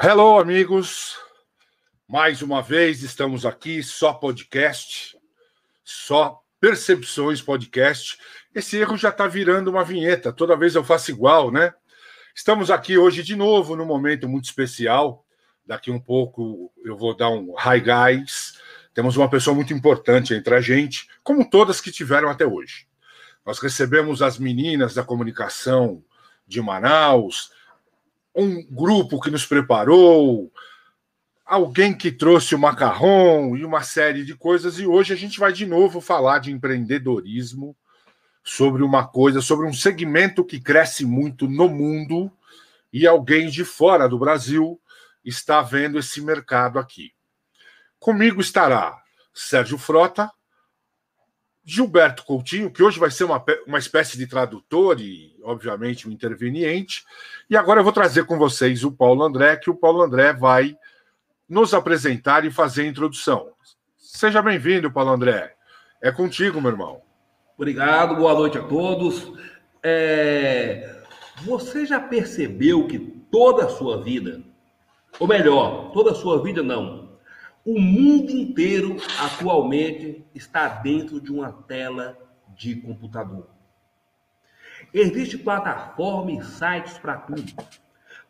Hello, amigos. Mais uma vez estamos aqui, só podcast, só Percepções Podcast. Esse erro já está virando uma vinheta, toda vez eu faço igual, né? Estamos aqui hoje de novo num momento muito especial. Daqui um pouco eu vou dar um hi guys. Temos uma pessoa muito importante entre a gente, como todas que tiveram até hoje. Nós recebemos as meninas da comunicação de Manaus, um grupo que nos preparou, alguém que trouxe o macarrão e uma série de coisas. E hoje a gente vai de novo falar de empreendedorismo, sobre uma coisa, sobre um segmento que cresce muito no mundo e alguém de fora do Brasil está vendo esse mercado aqui. Comigo estará Sérgio Frota, Gilberto Coutinho, que hoje vai ser uma, uma espécie de tradutor e, obviamente, um interveniente. E agora eu vou trazer com vocês o Paulo André, que o Paulo André vai nos apresentar e fazer a introdução. Seja bem-vindo, Paulo André. É contigo, meu irmão. Obrigado, boa noite a todos. É... Você já percebeu que toda a sua vida, ou melhor, toda a sua vida não, o mundo inteiro atualmente está dentro de uma tela de computador. Existe plataforma e sites para tudo.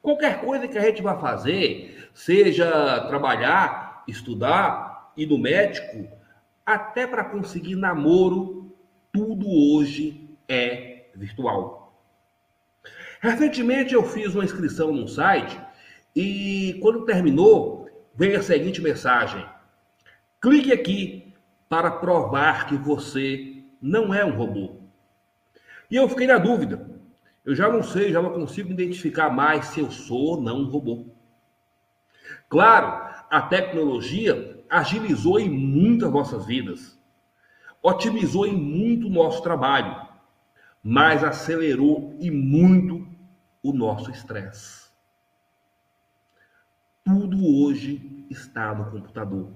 Qualquer coisa que a gente vá fazer, seja trabalhar, estudar, ir no médico, até para conseguir namoro, tudo hoje é virtual. Recentemente eu fiz uma inscrição num site e quando terminou, vem a seguinte mensagem: clique aqui para provar que você não é um robô. E eu fiquei na dúvida. Eu já não sei, já não consigo identificar mais se eu sou ou não um robô. Claro, a tecnologia agilizou em muito as nossas vidas, otimizou em muito o nosso trabalho, mas acelerou em muito o nosso estresse. Tudo hoje está no computador.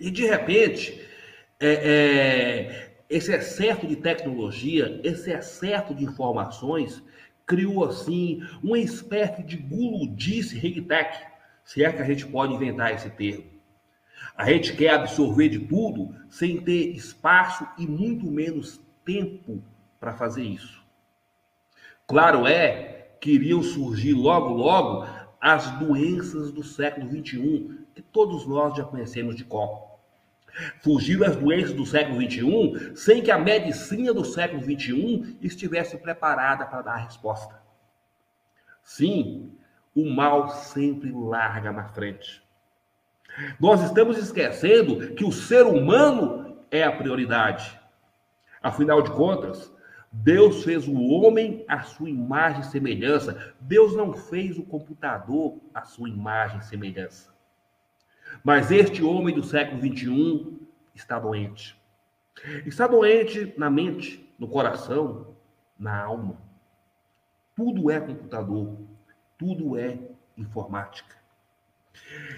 E de repente, é, é, esse excesso de tecnologia, esse excesso de informações, criou assim uma espécie de guludice regtech, se é que a gente pode inventar esse termo. A gente quer absorver de tudo sem ter espaço e muito menos tempo para fazer isso. Claro é que iriam surgir logo, logo as doenças do século XXI, que todos nós já conhecemos de cor. Fugiram as doenças do século XXI sem que a medicina do século XXI estivesse preparada para dar a resposta. Sim, o mal sempre larga na frente. Nós estamos esquecendo que o ser humano é a prioridade. Afinal de contas, Deus fez o homem à sua imagem e semelhança. Deus não fez o computador à sua imagem e semelhança. Mas este homem do século 21 está doente. Está doente na mente, no coração, na alma. Tudo é computador, tudo é informática.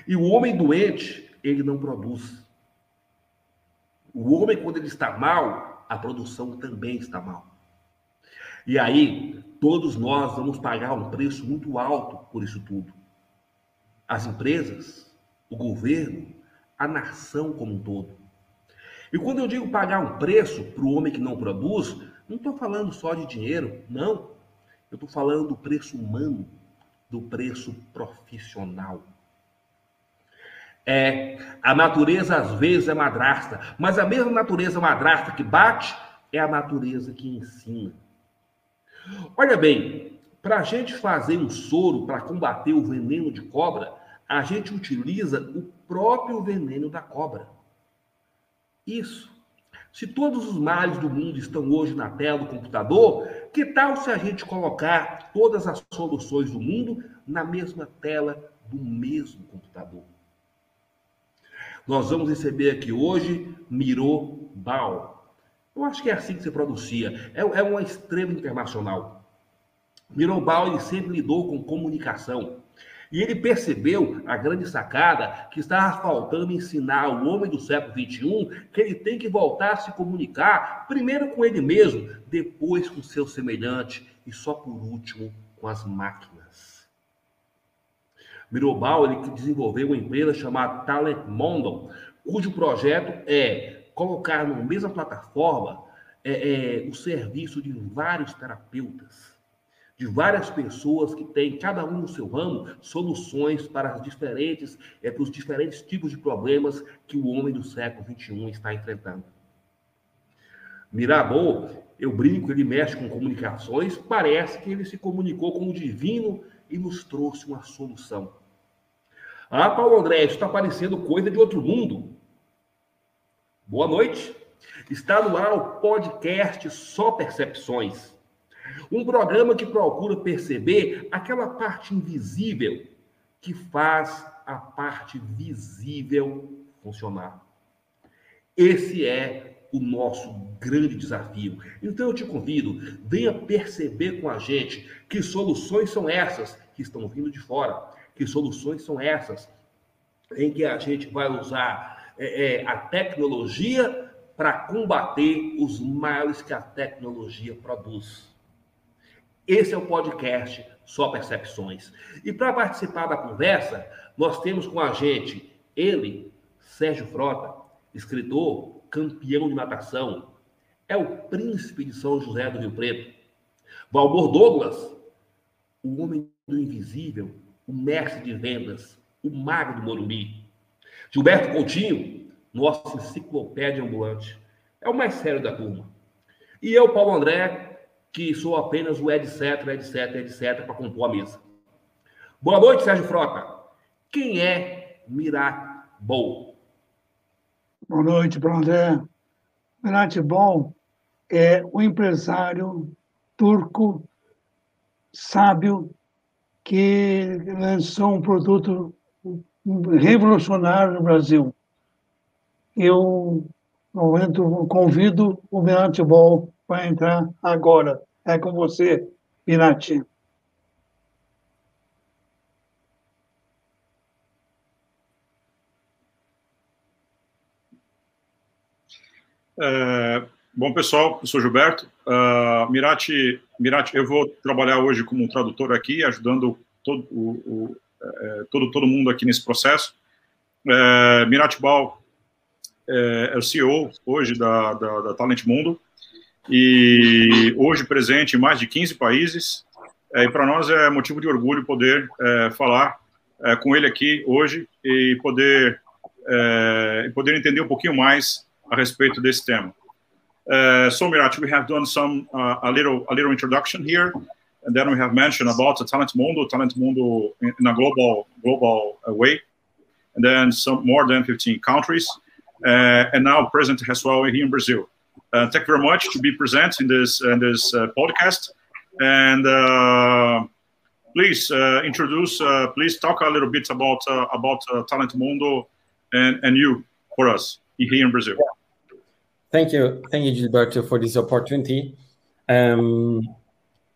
E o homem doente, ele não produz. O homem, quando ele está mal, a produção também está mal. E aí, todos nós vamos pagar um preço muito alto por isso tudo. As empresas, o governo, a nação como um todo. E quando eu digo pagar um preço para o homem que não produz, não estou falando só de dinheiro, não. Eu estou falando do preço humano, do preço profissional. É, a natureza às vezes é madrasta, mas a mesma natureza madrasta que bate é a natureza que ensina. Olha bem, para a gente fazer um soro para combater o veneno de cobra, a gente utiliza o próprio veneno da cobra. Isso. Se todos os males do mundo estão hoje na tela do computador, que tal se a gente colocar todas as soluções do mundo na mesma tela do mesmo computador? Nós vamos receber aqui hoje Miro Bal. Eu acho que é assim que se pronuncia. É, é uma estrela internacional. Mirobal ele sempre lidou com comunicação. E ele percebeu a grande sacada que estava faltando ensinar ao homem do século XXI que ele tem que voltar a se comunicar, primeiro com ele mesmo, depois com seu semelhante e só por último com as máquinas. Mirobal ele desenvolveu uma empresa chamada Talent Mondo, cujo projeto é colocar na mesma plataforma é, é, o serviço de vários terapeutas, de várias pessoas que têm, cada um no seu ramo, soluções para as diferentes, é, para os diferentes tipos de problemas que o homem do século XXI está enfrentando. Mirabô, eu brinco, ele mexe com comunicações, parece que ele se comunicou com o divino e nos trouxe uma solução. Ah, Paulo André, isso está parecendo coisa de outro mundo. Boa noite. Está no ar o podcast Só Percepções. Um programa que procura perceber aquela parte invisível que faz a parte visível funcionar. Esse é o nosso grande desafio. Então eu te convido, venha perceber com a gente que soluções são essas que estão vindo de fora, que soluções são essas em que a gente vai usar é, é, a tecnologia para combater os males que a tecnologia produz. Esse é o podcast Só Percepções. E para participar da conversa, nós temos com a gente ele, Sérgio Frota, escritor, campeão de natação, é o príncipe de São José do Rio Preto. Valmor Douglas, o homem do invisível, o mestre de vendas, o mago do Morumbi. Gilberto Coutinho, nossa enciclopédia ambulante, é o mais sério da turma. E eu, Paulo André, que sou apenas o etc, etc, etc, para compor a mesa. Boa noite, Sérgio Frota. Quem é Mirabol? Boa noite para o André. Bom é um empresário turco sábio que lançou um produto revolucionário no Brasil. Eu, momento, convido o Mirante Bom para entrar agora. É com você, Mirante. É, bom, pessoal, eu sou Gilberto. Uh, Mirati, Mirati, eu vou trabalhar hoje como tradutor aqui, ajudando todo, o, o é, todo, todo mundo aqui nesse processo. É, Mirati Bal é, é, o CEO hoje da, da, da, Talent Mundo e hoje presente em mais de 15 países. É, e para nós é motivo de orgulho poder é, falar é, com ele aqui hoje e poder, poder entender um pouquinho mais a respeito desse tema. Uh, so Mirat, we have done some uh, a little a little introduction here, and then we have mentioned about the Talent Mundo, Talent Mundo in, a global global uh, way, and then some more than 15 countries, uh, and now present as well here in Brazil. Uh, thank you very much to be present in this in this uh, podcast, and please introduce, please talk a little bit about about Talent Mundo and and you for us here in Brazil. Thank you. Thank you, Gilberto, for this opportunity. Um,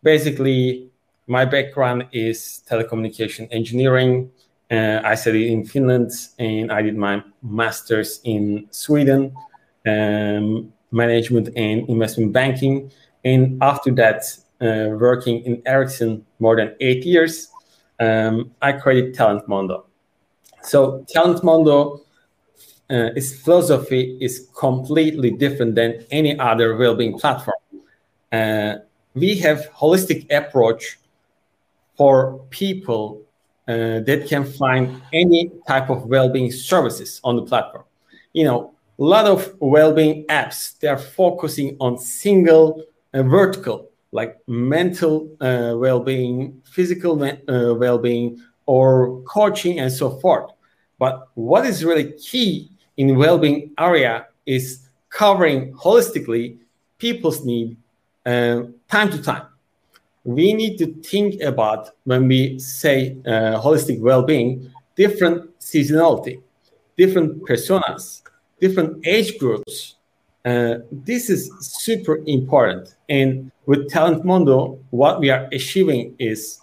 basically, my background is telecommunication engineering. Uh, I studied in Finland and I did my master's in Sweden, um, management and investment banking. And after that, uh, working in Ericsson more than eight years, um, I created Talent Mondo. So, Talent Mondo uh, its philosophy is completely different than any other well-being platform. We have holistic approach for people uh, that can find any type of well-being services on the platform. You know, a lot of well-being apps they are focusing on single uh, vertical, like mental uh, well-being, physical uh, well-being, or coaching and so forth. But what is really key in well-being area is covering holistically people's need time to time. We need to think about when we say uh, holistic well-being, different seasonality, different personas, different age groups. Uh, this is super important. And with Talent Mundo, what we are achieving is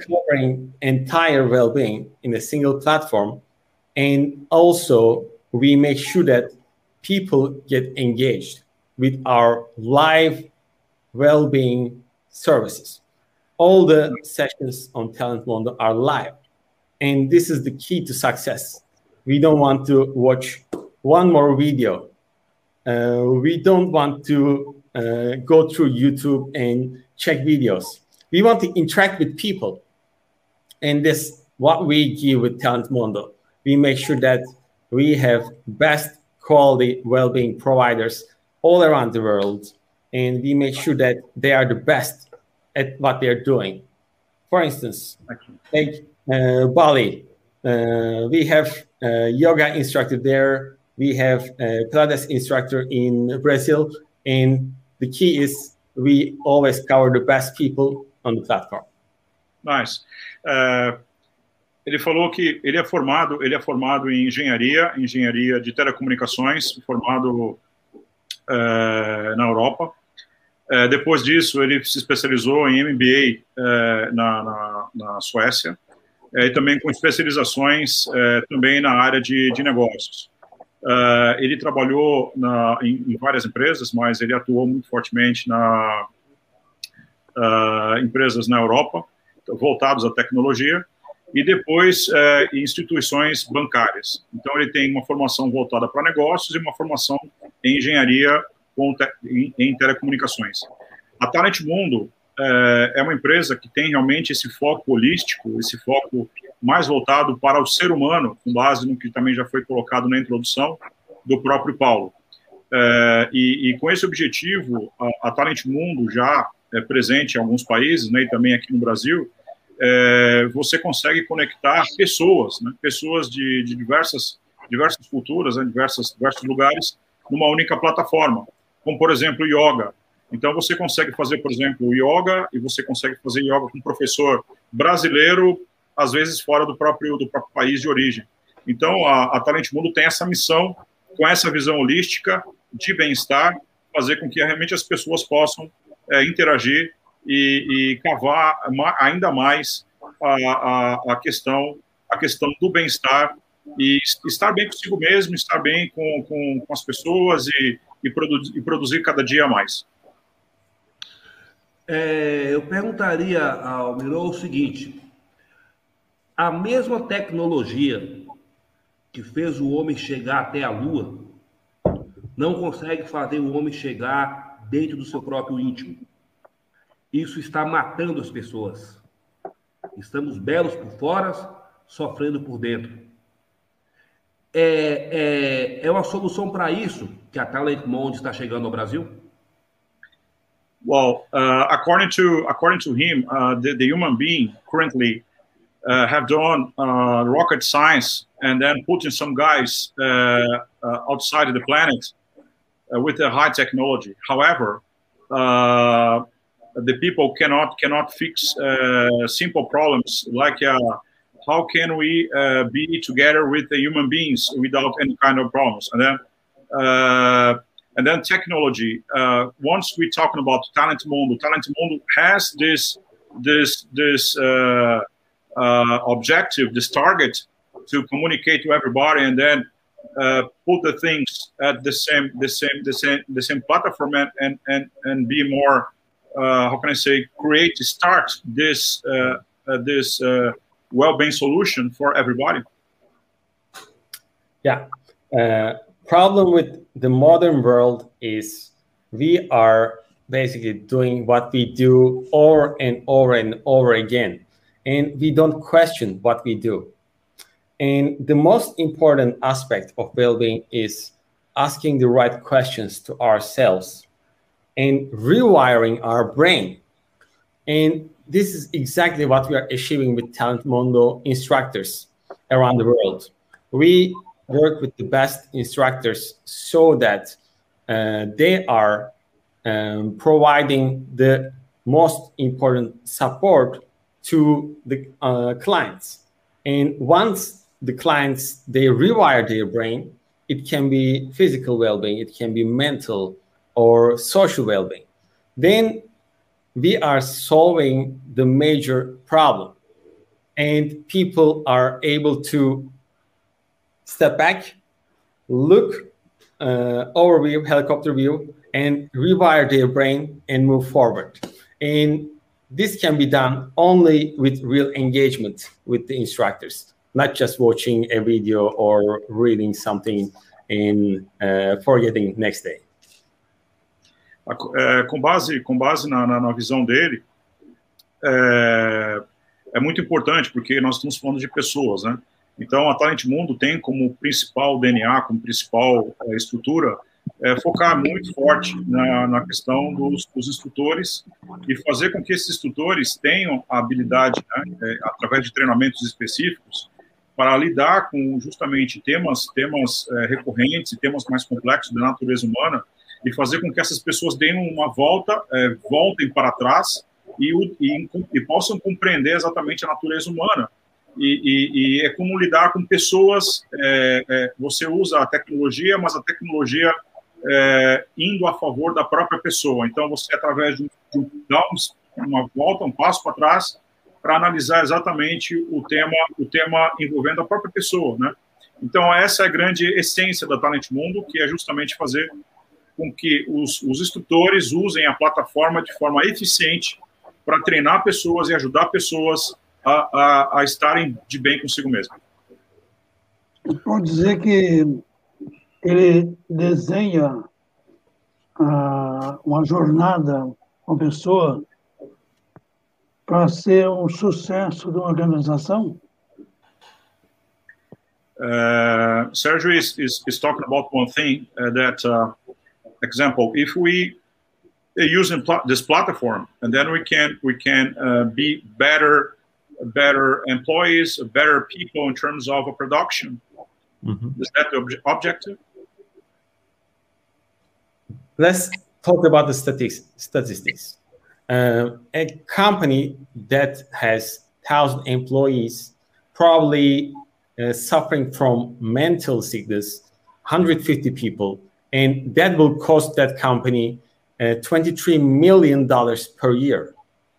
covering entire well-being in a single platform and also we make sure that people get engaged with our live well-being services. all the sessions on Talent Mondo are live. And this is the key to success. We don't want to watch one more video. Uh, we don't want to uh, go through YouTube and check videos. We want to interact with people. And this what we give with Talent Mondo. We make sure that we have best quality well-being providers all around the world and we make sure that they are the best at what they're doing. For instance, like uh, Bali, uh, we have a yoga instructor there. We have a Pilates instructor in Brazil, and the key is we always cover the best people on the platform. Nice. Uh, ele falou que ele é formado, ele é formado em engenharia, engenharia de telecomunicações, formado uh, na Europa. É, depois disso, ele se especializou em MBA é, na, na, na, Suécia é, e também com especializações é, também na área de, de negócios. É, ele trabalhou na, em, em, várias empresas, mas ele atuou muito fortemente na é, empresas na Europa voltados à tecnologia e depois em instituições bancárias. Então, ele tem uma formação voltada para negócios e uma formação em engenharia em, em telecomunicações. A Talent Mundo é, é, uma empresa que tem realmente esse foco holístico, esse foco mais voltado para o ser humano, com base no que também já foi colocado na introdução do próprio Paulo. É, e, e, com esse objetivo, a, a, Talent Mundo já é presente em alguns países, né, e também aqui no Brasil, é, você consegue conectar pessoas, né, pessoas de, de diversas, diversas culturas, né, diversas, diversos lugares, numa única plataforma como por exemplo yoga. Então você consegue fazer, por exemplo, yoga e você consegue fazer yoga com um professor brasileiro, às vezes fora do próprio do próprio país de origem. Então a, a Talent Mundo tem essa missão com essa visão holística de bem-estar, fazer com que realmente as pessoas possam é, interagir e, e cavar ainda mais a, a, a questão a questão do bem-estar e estar bem consigo mesmo, estar bem com, com, com as pessoas e, e, produ e produzir cada dia mais? É, eu perguntaria ao Miró o seguinte: a mesma tecnologia que fez o homem chegar até a Lua não consegue fazer o homem chegar dentro do seu próprio íntimo. Isso está matando as pessoas. Estamos belos por fora, sofrendo por dentro. É, é, é uma solução para isso que a Talent Monde está chegando ao Brasil? Well, uh, according to according to him, uh, the, the, human being currently uh, have done uh, rocket science and then putting some guys uh, uh, outside of the planet with the high technology. However, the people cannot cannot fix simple problems like how can we uh, be together with the human beings without any kind of problems? And then uh, and then technology uh, once we're talking about talent mundo talent mundo has this this this uh, uh, objective this target to communicate to everybody and then uh, put the things at the same the same the same the same platform and and and, and be more how can i say create start this this well-being solution for everybody. Yeah. Uh, problem with the modern world is we are basically doing what we do over and over and over again, and we don't question what we do. And the most important aspect of well-being is asking the right questions to ourselves and rewiring our brain. And this is exactly what we are achieving with Talent Mondo instructors around the world. We work with the best instructors so that uh, they are um, providing the most important support to the uh, clients. And once the clients they rewire their brain, it can be physical well-being, it can be mental or social well-being. Then we are solving the major problem and people are able to step back look uh, overview helicopter view and rewire their brain and move forward and this can be done only with real engagement with the instructors, not just watching a video or reading something and uh, forgetting next day. É, com base, com base na, na, na visão dele, é, é, muito importante porque nós estamos falando de pessoas, né? Então, a Talent Mundo tem como principal DNA, como principal é, estrutura, é, focar muito forte na, na questão dos, dos, instrutores e fazer com que esses instrutores tenham a habilidade, né, é, através de treinamentos específicos, para lidar com justamente temas, temas é, recorrentes e temas mais complexos da natureza humana e fazer com que essas pessoas deem uma volta, é, voltem para trás e, e, e, possam compreender exatamente a natureza humana. E, e, é como lidar com pessoas. É, é, você usa a tecnologia, mas a tecnologia é, indo a favor da própria pessoa. Então, você, através de, de dar uma volta, um passo para trás, para analisar exatamente o tema, o tema envolvendo a própria pessoa, né? Então, essa é a grande essência da Talent Mundo, que é justamente fazer com que os, os instrutores usem a plataforma de forma eficiente para treinar pessoas e ajudar pessoas a, a, a estarem de bem consigo mesmo. Pode dizer que ele desenha uh, uma jornada com a pessoa para ser um sucesso de uma organização? Uh, Sergio is, is, is talking about one thing uh, that, uh, example, if we using pl this platform, and then we can we can uh, be better better employees, better people in terms of a production. Mm -hmm. Is that the ob objective? Let's talk about the statistics. statistics. Uh, a company that has thousand employees probably uh, suffering from mental sickness 150 people and that will cost that company uh, 23 million dollars per year.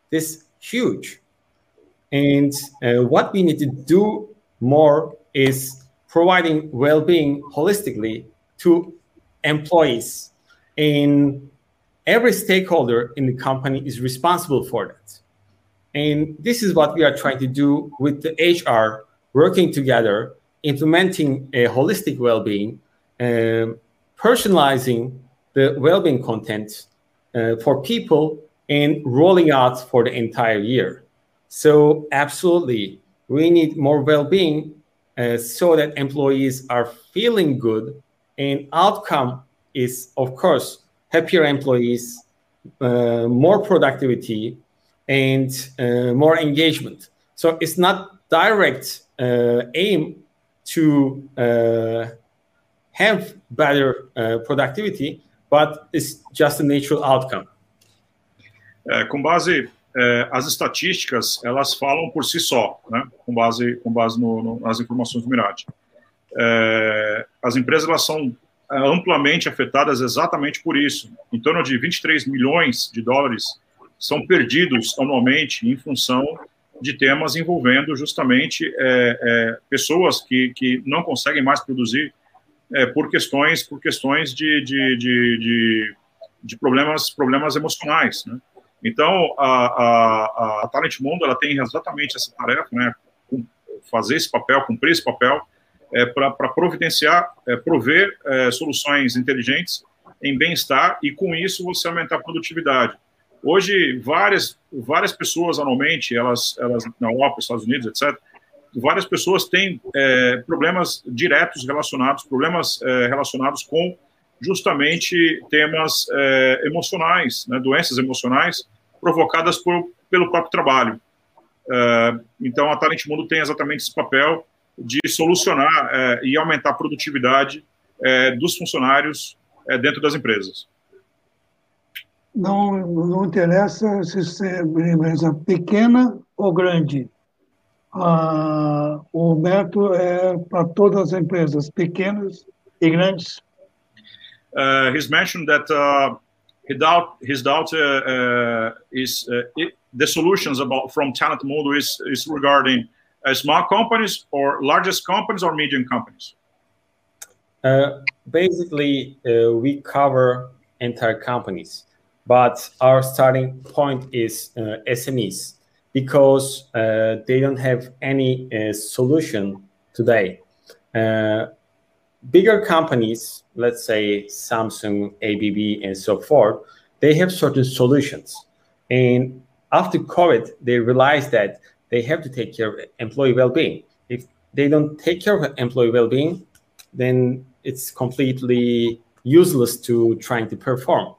This huge. And uh, what we need to do more is providing well-being holistically to employees. And every stakeholder in the company is responsible for that. And this is what we are trying to do with the HR working together, implementing a holistic well-being, uh, personalizing the well-being content uh, for people and rolling out for the entire year. So absolutely, we need more well-being uh, so that employees are feeling good and outcome is, of course, happier employees, uh, more productivity, and uh, more engagement. So it's not direct uh, aim to uh, have better uh, productivity, but it's just a natural outcome. É, com base é, as estatísticas elas falam por si só, né? com base com base no, no, nas informações do Mirati. É, as empresas elas são é, amplamente afetadas exatamente por isso. Em torno de 23 milhões de dólares são perdidos anualmente em função de temas envolvendo justamente é, é, pessoas que, que não conseguem mais produzir é, por questões por questões de, de, de, de, de problemas problemas emocionais, né? Então a, a, a Talent Mundo ela tem exatamente essa tarefa, né? Fazer esse papel, cumprir esse papel é, para providenciar, é, prover é, soluções inteligentes em bem-estar e, com isso, você aumentar a produtividade. Hoje, várias, várias pessoas, anualmente, elas, elas na Europa, Estados Unidos, etc., várias pessoas têm é, problemas diretos relacionados, problemas é, relacionados com justamente temas é, emocionais, né, doenças emocionais provocadas por, pelo próprio trabalho. É, então, a Talent Mundo tem exatamente esse papel de solucionar é, e aumentar a produtividade dos funcionários dentro das empresas. Não, não interessa se é uma empresa pequena ou grande. Ah, o método é para todas as empresas, pequenas e grandes. Uh, he's mentioned that uh, his doubt, his doubt uh, uh is uh, it, the solutions about from Talent Mundo is, is regarding uh, small companies or largest companies or medium companies? Uh, basically, uh, we cover entire companies. but our starting point is uh, SMEs because uh, they don't have any uh, solution today. Uh, bigger companies, let's say Samsung, ABB, and so forth, they have certain solutions. And after COVID, they realized that they have to take care of employee well-being. If they don't take care of employee well-being, then it's completely useless to trying to perform.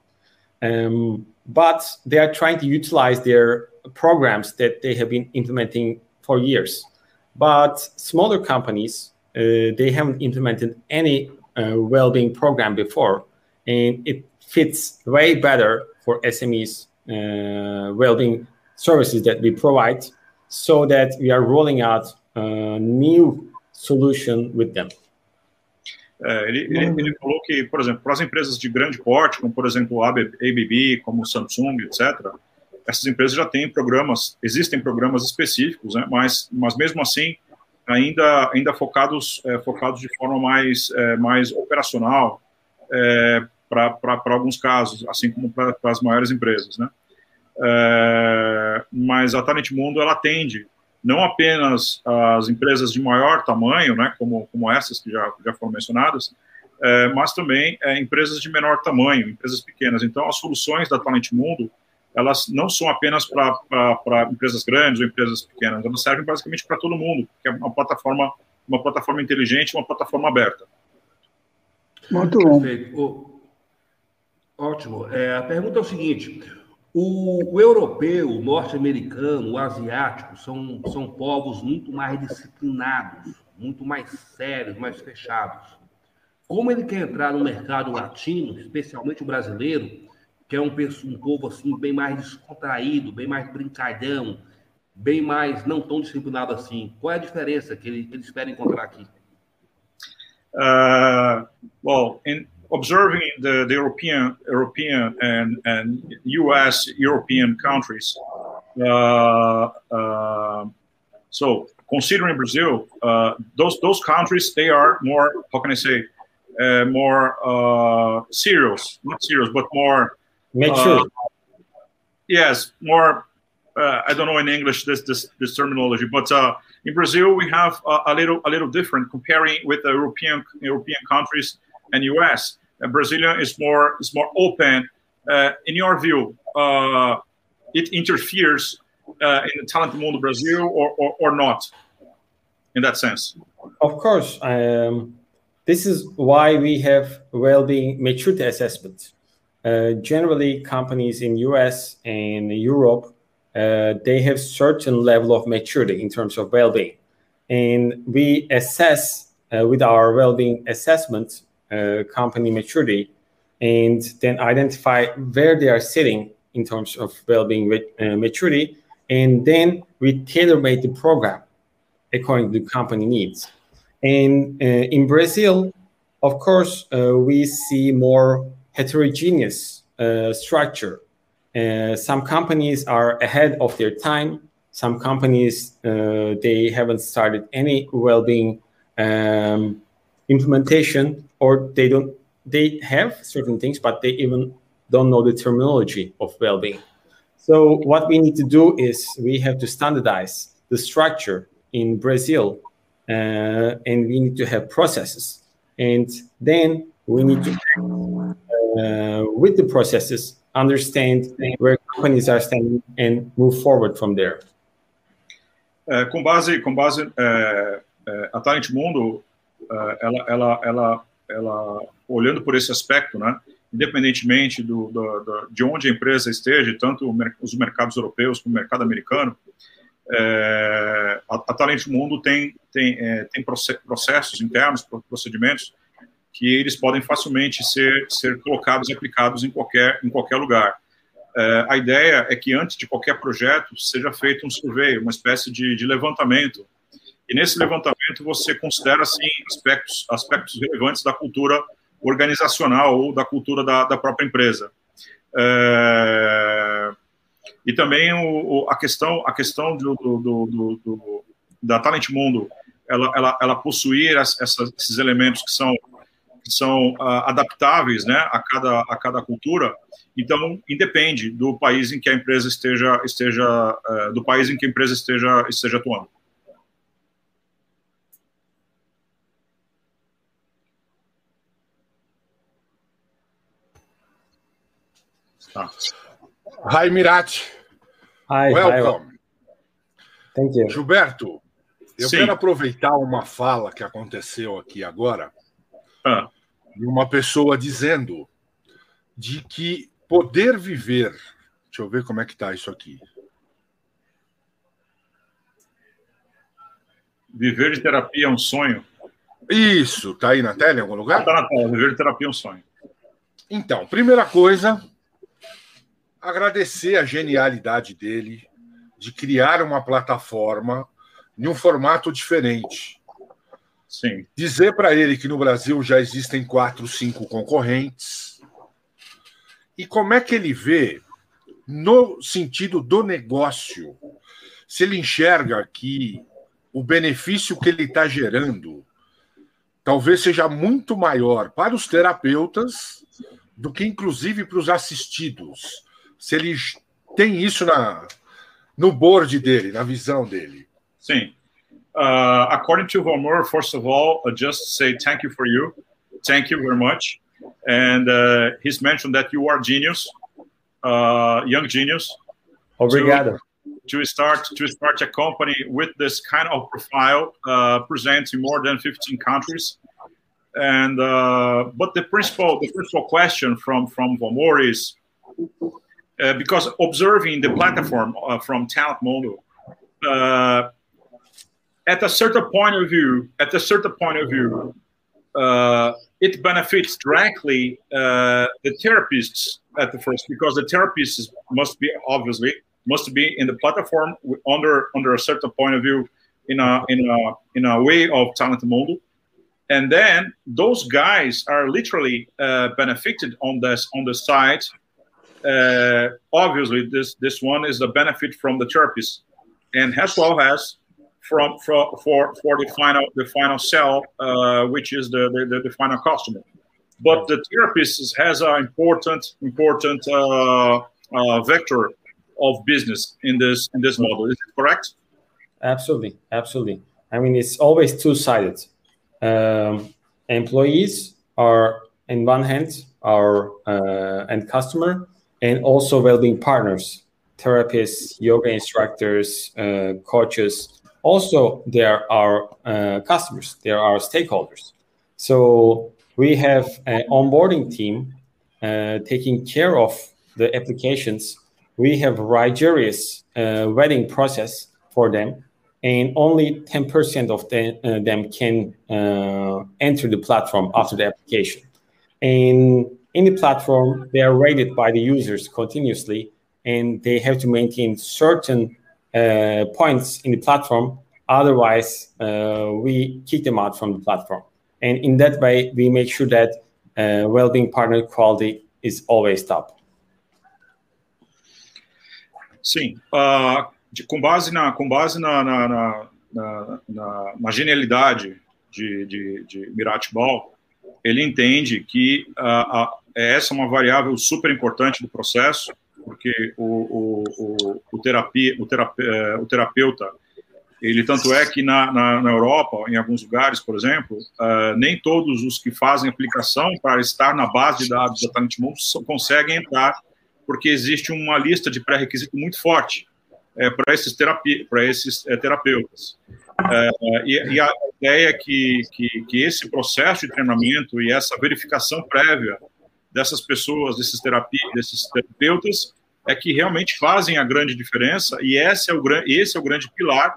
Um, but they are trying to utilize their programs that they have been implementing for years. But smaller companies, uh, they haven't implemented any uh, well-being program before, and it fits way better for SMEs uh, well-being services that we provide, so that we are rolling out a new solution with them. É, ele, ele, falou que, por exemplo, para as empresas de grande porte, como por exemplo a ABB, como Samsung, etc., essas empresas já têm programas, existem programas específicos, né, mas, mas mesmo assim ainda, ainda focados, é, focados de forma mais, é, mais operacional é, para alguns casos, assim como para as maiores empresas. Né? É, mas a Talent Mundo ela atende não apenas as empresas de maior tamanho, né, como, como essas que já, já foram mencionadas, é, mas também é, empresas de menor tamanho, empresas pequenas. Então, as soluções da Talent Mundo, elas não são apenas para empresas grandes ou empresas pequenas, elas servem basicamente para todo mundo, que é uma plataforma, uma plataforma inteligente, uma plataforma aberta. Muito bom. Perfeito. Ótimo. É, a pergunta é o seguinte: o, o europeu, o norte-americano, o asiático são, são povos muito mais disciplinados, muito mais sérios, mais fechados. Como ele quer entrar no mercado latino, especialmente o brasileiro, que é um, um povo assim bem mais descontraído, bem mais brincalhão, bem mais não tão disciplinado assim. Qual é a diferença que ele, que ele espera encontrar aqui? Uh, well, in, observing the, the European, European and, and U.S. European countries. Uh, uh, so considering Brazil, uh, those those countries they are more how can I say uh, more uh, serious, not serious, but more mature. Uh, yes, more. I don't know in English this this, this terminology, but uh, in Brazil we have a, a, little a little different comparing with the European European countries and US. Uh, Brazilian is more is more open. Uh, in your view, uh, it interferes uh, in the talent mundo Brazil or, or, or not in that sense? Of course. Um, this is why we have well-being maturity assessment. Uh, generally, companies in US and Europe, uh, they have certain level of maturity in terms of well-being. And we assess uh, with our well-being assessment company maturity and then identify where they are sitting in terms of well-being maturity and then we tailor-made the program according to the company needs and in brazil of course we see more heterogeneous uh, structure. Uh, some companies are ahead of their time. Some companies they haven't started any well-being um, implementation or they don't they have certain things but they even don't know the terminology of well-being. So what we need to do is we have to standardize the structure in brazil uh, and we need to have processes. And then we need to uh, with the processes understand where companies are standing and move forward from there. Uh, com base com base uh, a Talent Mundo ela, ela, ela ela olhando por esse aspecto, né, independentemente do, do, do, de onde a empresa esteja, tanto os mercados europeus como o mercado americano, é, a, a Talent Mundo tem, tem, é, tem processos internos, procedimentos, que eles podem facilmente ser, ser colocados e aplicados em qualquer, em qualquer lugar. É, a ideia é que antes de qualquer projeto seja feito um survey, uma espécie de, de levantamento e nesse levantamento você considera assim aspectos aspectos relevantes da cultura organizacional ou da cultura da, da própria empresa. É, e também o, a questão a questão do, do, do, do da Talent Mundo, ela, ela, ela possuir as, essas, esses elementos que são que são uh, adaptáveis né, a, cada, a cada cultura. Então, independe do país em que a empresa esteja, esteja uh, do país em que a empresa esteja, esteja atuando. Tá. Hi, Mirati. Hi, Welcome. Hi. Thank you. Gilberto, eu Sim. quero aproveitar uma fala que aconteceu aqui agora, Ah, de uma pessoa dizendo de que poder viver. Deixa eu ver como é que tá isso aqui. viver de terapia é um sonho. Isso, tá aí na tela em algum lugar? Está na tela, viver de terapia é um sonho. Então, primeira coisa, agradecer a genialidade dele de criar uma plataforma em um formato diferente. Sim, Dizer para ele que no Brasil já existem quatro, cinco concorrentes. E como é que ele vê, no sentido do negócio, se ele enxerga que o benefício que ele está gerando talvez seja muito maior para os terapeutas do que, inclusive, para os assistidos. Se ele tem isso na, no board dele, na visão dele. sim. Uh, according to Valmor, first of all, uh, just say thank you for you. Thank you very much. And uh, he's mentioned that you are genius, uh, young genius. Obrigado. to start to start a company with this kind of profile, uh, present in more than 15 countries. And uh, but the principal the principal question from from Vomor is uh, because observing the platform uh, from Talent Mondo, uh, at a certain point of view, at a certain point of view, uh, it benefits directly uh, the therapists at the first because the therapists must be obviously must be in the platform under under a certain point of view in a in a in a way of talent model and then those guys are literally uh, benefited on this on the side. Uh, obviously this this one is the benefit from the therapist. And as well as from for for, the final the final sell uh, which is the, the the final customer but the therapist has an important important uh, uh, vector of business in this in this model. Is it correct? Absolutely, absolutely. I mean, it's always two-sided. Um, employees are, in one hand, our uh, end customer, and also well-being partners, therapists, yoga instructors, uh, coaches. Also, they are uh, customers. They are stakeholders. So we have an onboarding team uh, taking care of the applications we have rigorous uh, vetting process for them and only 10% of the, uh, them can uh, enter the platform after the application and in the platform they are rated by the users continuously and they have to maintain certain points in the platform. Otherwise uh, we kick them out from the platform. And in that way we make sure that uh, well-being partner quality is always top. Sim, uh, de, com base na com base na, na, na, na, na genialidade de, de, de Mirat Ball, ele entende que uh, uh, essa é uma variável super importante do processo, porque o, o, o, o, terapia, o, terapeuta, o terapeuta ele tanto é que na, na, na, Europa, em alguns lugares, por exemplo, uh, nem todos os que fazem aplicação para estar na base de dados da Talent Mundo conseguem entrar porque existe uma lista de pré-requisito muito forte é, para esses, terapia, esses é, terapeutas. É, e, e, a ideia é que, que, que, esse processo de treinamento e essa verificação prévia dessas pessoas, desses, terapia, desses terapeutas, é que realmente fazem a grande diferença, e esse é o, esse é o grande pilar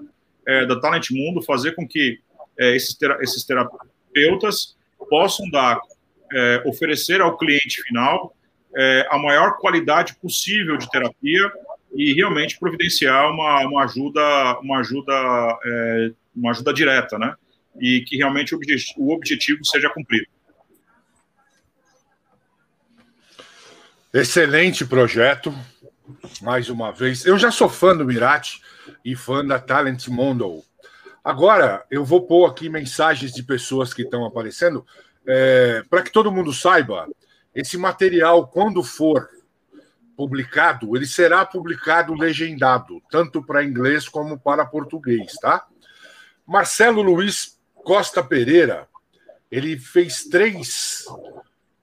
é, da Talent Mundo, fazer com que é, esses, esses terapeutas possam dar, é, oferecer ao cliente final é, a maior qualidade possível de terapia e realmente providenciar uma, uma ajuda uma ajuda é, uma ajuda direta, né? E que realmente o, objet o objetivo seja cumprido. Excelente projeto, mais uma vez. Eu já sou fã do Mirati e fã da Talent Mondo. Agora, eu vou pôr aqui mensagens de pessoas que estão aparecendo. É, Para que todo mundo saiba, esse material, quando for publicado, ele será publicado legendado, tanto para inglês como para português, tá? Marcelo Luiz Costa Pereira, ele fez três,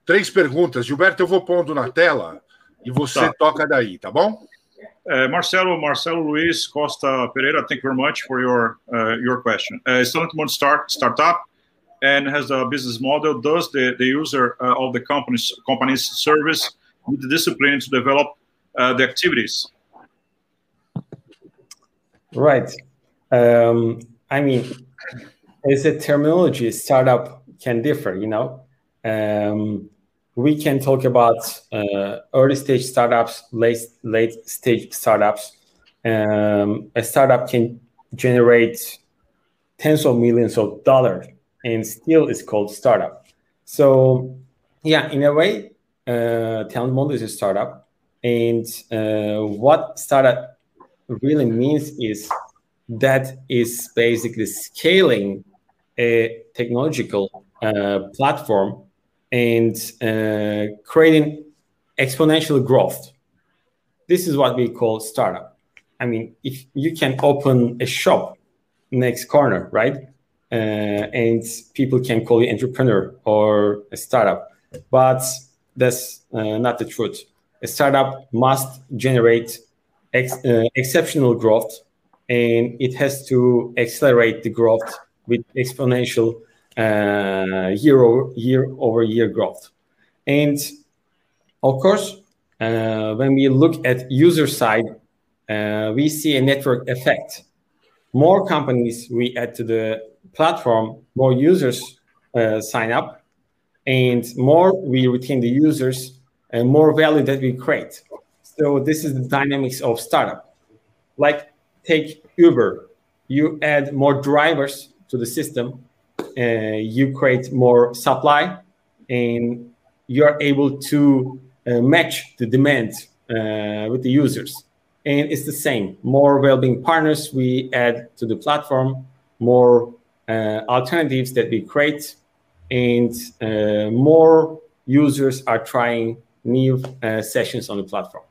três perguntas. Gilberto, eu vou pondo na tela e você tá. toca daí, tá bom? Uh, Marcelo, Marcelo Luiz Costa Pereira, thank you very much for your uh, your question. Uh, Student start startup and has a business model. Does the, the user uh, of the company's company's service need the discipline to develop uh, the activities? Right. Um, I mean, as a terminology, startup can differ. You know, um, we can talk about uh, early stage startups, late late stage startups. Um, a startup can generate tens of millions of dollars and still it's called startup. So yeah, in a way, uh, Talent Mondo is a startup, and uh, what startup really means is that is basically scaling a technological uh, platform and uh, creating exponential growth. This is what we call startup. I mean, if you can open a shop next corner, right? uh, and people can call you entrepreneur or a startup but that's uh, not the truth a startup must generate ex- uh, exceptional growth and it has to accelerate the growth with exponential uh, year over year over year growth and of course uh, when we look at user side uh, we see a network effect more companies we add to the platform, more users uh, sign up, and more we retain the users, and more value that we create. So this is the dynamics of startup. Like take Uber, you add more drivers to the system, uh, you create more supply, and you are able to uh, match the demand uh, with the users. And it's the same. More well-being partners we add to the platform, more uh, alternatives that we create, and uh, more users are trying new uh, sessions on the platform.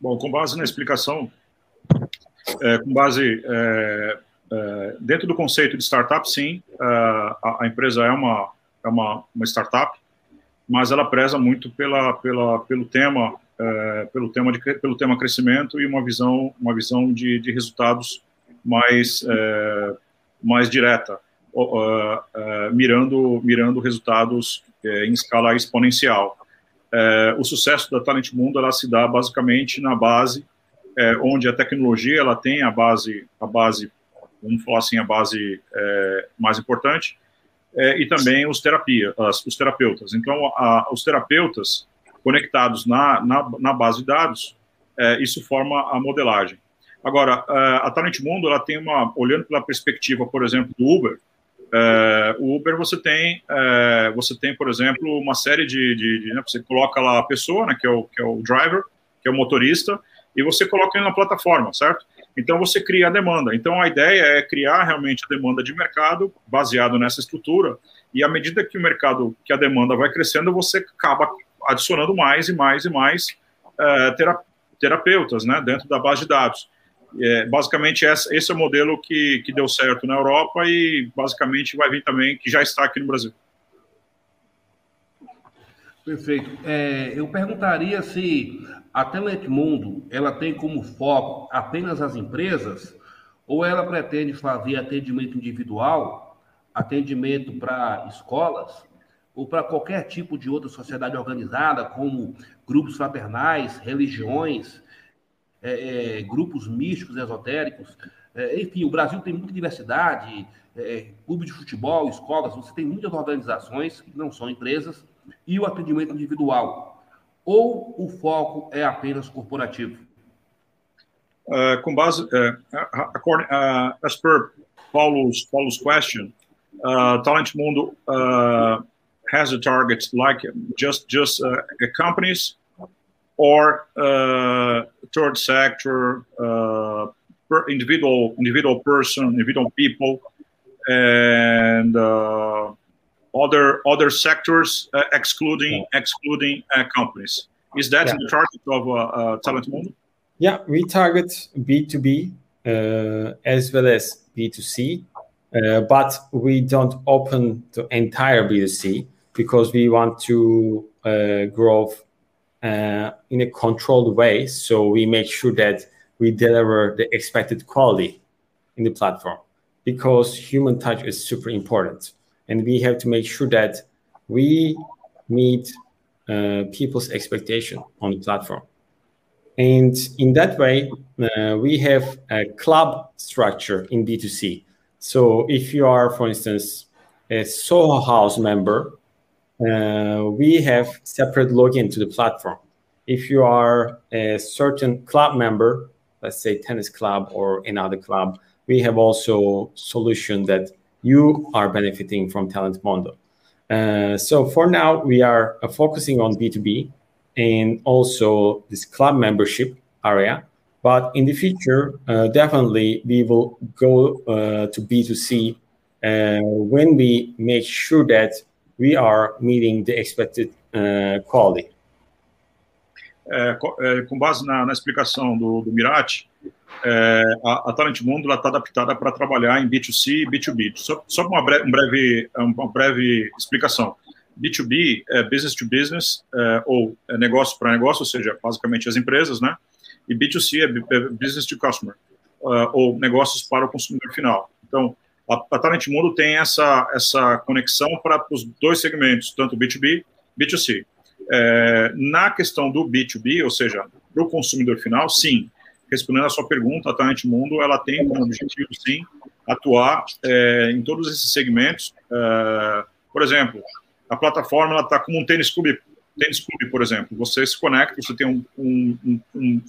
Bom, com base na explicação, com base é, é, dentro do conceito de startup, sim, a, a, empresa é uma é uma, uma startup, mas ela preza muito pela, pela pelo tema pelo tema de pelo tema crescimento e uma visão uma visão de, de resultados mais, é, mais direta, mirando, mirando resultados é, em escala exponencial. É, o sucesso da Talent Mundo ela se dá basicamente na base é, onde a tecnologia ela tem a base a base vamos falar assim a base é, mais importante é, e também os terapia as, os terapeutas então a, os terapeutas conectados na, na, na base de dados é, isso forma a modelagem Agora, eh, a Talent Mundo, ela tem uma, olhando pela perspectiva, por exemplo, do Uber, é, o Uber você tem, é, você tem, por exemplo, uma série de, de, de né, você coloca lá a pessoa, né, que é o que é o driver, que é o motorista, e você coloca ele na plataforma, certo? Então você cria a demanda. Então a ideia é criar realmente a demanda de mercado baseado nessa estrutura. E à medida que o mercado, que a demanda vai crescendo, você acaba adicionando mais e mais e mais é, terapeutas, né, dentro da base de dados. É, basicamente, esse é o modelo que, que deu certo na Europa e basicamente vai vir também, que já está aqui no Brasil. Perfeito. É, eu perguntaria se a Teletmundo ela tem como foco apenas as empresas ou ela pretende fazer atendimento individual, atendimento para escolas ou para qualquer tipo de outra sociedade organizada, como grupos fraternais, religiões, é, é, grupos místicos, esotéricos. É, enfim, o Brasil tem muita diversidade, é, clube de futebol, escolas, você tem muitas organizações que não são empresas, e o atendimento individual. Ou o foco é apenas corporativo? Uh, com base, uh, according, uh, as per Paulo's, Paulo's question, uh, Talent Mundo uh, has a target like just just uh, companies or uh, third sector, uh, per individual individual person, individual people, and other other sectors, uh, excluding yeah. excluding uh, companies. Is that yeah. the target of uh, uh, Talent Mundo? Yeah, we target B2B uh, as well as B2C, uh, but we don't open the entire B2C because we want to uh, grow uh, in a controlled way. So we make sure that we deliver the expected quality in the platform because human touch is super important. And we have to make sure that we meet uh, people's expectation on the platform. And in that way, uh, we have a club structure in B2C. So if you are, for instance, a Soho House member, uh, we have separate login to the platform. If you are a certain club member, let's say tennis club or another club, we have also solution that you are benefiting from Talent Mondo. Uh, so for now, we are uh, focusing on B2B and also this club membership area. But in the future, uh, definitely we will go uh, to B2C uh, when we make sure that we are meeting the expected uh, quality. É, com base na, na explicação do, do Mirati, é, a, a Talent Mundo está adaptada para trabalhar em B2C e B2B. Só, só uma, breve, um breve, uma breve explicação. B2B é business to business, é, ou é negócio para negócio, ou seja, basicamente as empresas, né? E B2C é, é business to customer, uh, ou negócios para o consumidor final. Então, a, a Talent Mundo tem essa, essa conexão para os dois segmentos, tanto B2B e B2C. É, na questão do B2B, ou seja, para o consumidor final, sim. Respondendo à sua pergunta, a Talent Mundo ela tem como objetivo, sim, atuar é, em todos esses segmentos. É, por exemplo, a plataforma está como um tênis clube, tênis clube, por exemplo. Você se conecta, você tem um, um, um,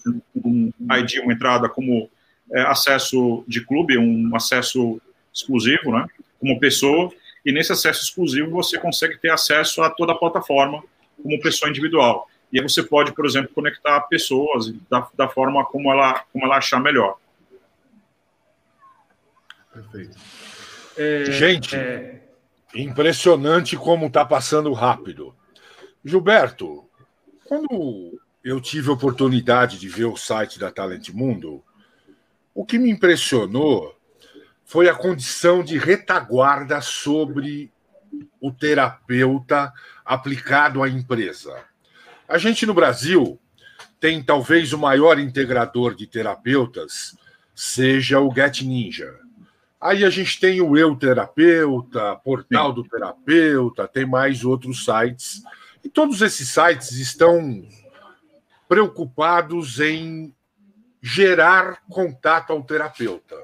um ID, uma entrada como é, acesso de clube, um acesso exclusivo, né? Como pessoa, e nesse acesso exclusivo você consegue ter acesso a toda a plataforma como pessoa individual. E aí você pode, por exemplo, conectar pessoas da, da forma como ela, como ela achar melhor. Perfeito. É, Gente, é... impressionante como está passando rápido. Gilberto, quando eu tive a oportunidade de ver o site da Talent Mundo, o que me impressionou foi a condição de retaguarda sobre o terapeuta aplicado à empresa. A gente no Brasil tem talvez o maior integrador de terapeutas, seja o Get Ninja. Aí a gente tem o Eu Terapeuta, Portal do Terapeuta, tem mais outros sites. E todos esses sites estão preocupados em gerar contato ao terapeuta.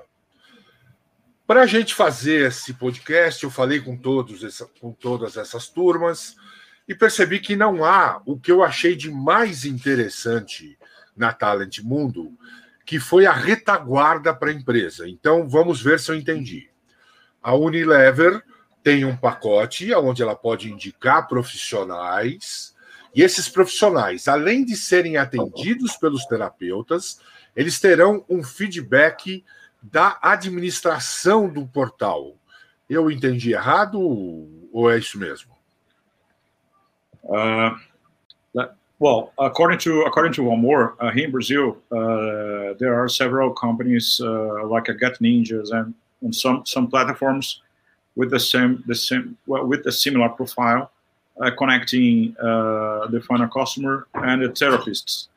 Para a gente fazer esse podcast, eu falei com, todos essa, com todas essas turmas e percebi que não há o que eu achei de mais interessante na Talent Mundo, que foi a retaguarda para a empresa. Então, vamos ver se eu entendi. A Unilever tem um pacote onde ela pode indicar profissionais, e esses profissionais, além de serem atendidos pelos terapeutas, eles terão um feedback da administração do portal. Eu entendi errado ou é isso mesmo? Uh, well, according to according to one more, uh, here in Brazil, uh, there are several companies uh, like a Get Ninjas and, and some some platforms with the same the same well, with a similar profile, uh, connecting uh, the final customer and the therapists.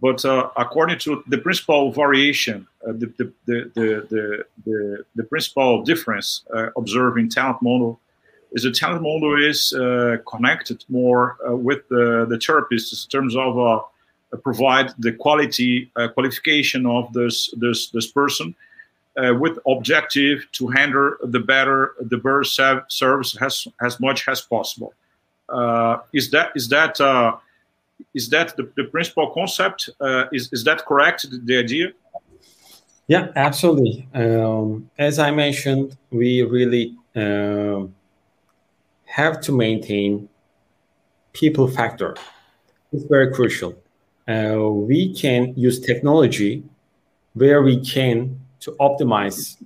But according to the principal variation, the, the, the, the, the, the, principal difference observed in talent model is the talent model is uh, connected more uh, with the, the therapists in terms of uh, provide the quality uh, qualification of this this this person uh, with objective to handle the better the better service as as much as possible. Uh, is that is that is that the, the principal concept? is is that correct? The idea? Yeah, absolutely. Um, as I mentioned, we really have to maintain people factor. It's very crucial. Uh, we can use technology where we can to optimize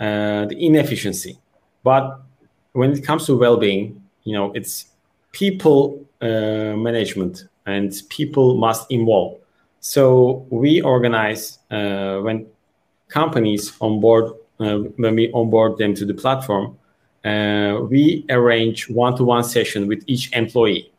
uh, the inefficiency. But when it comes to well-being, you know, it's people uh, management and people must involve. So we organize uh, when companies onboard uh, when we onboard them to the platform, uh, we arrange one-to-one session with each employee.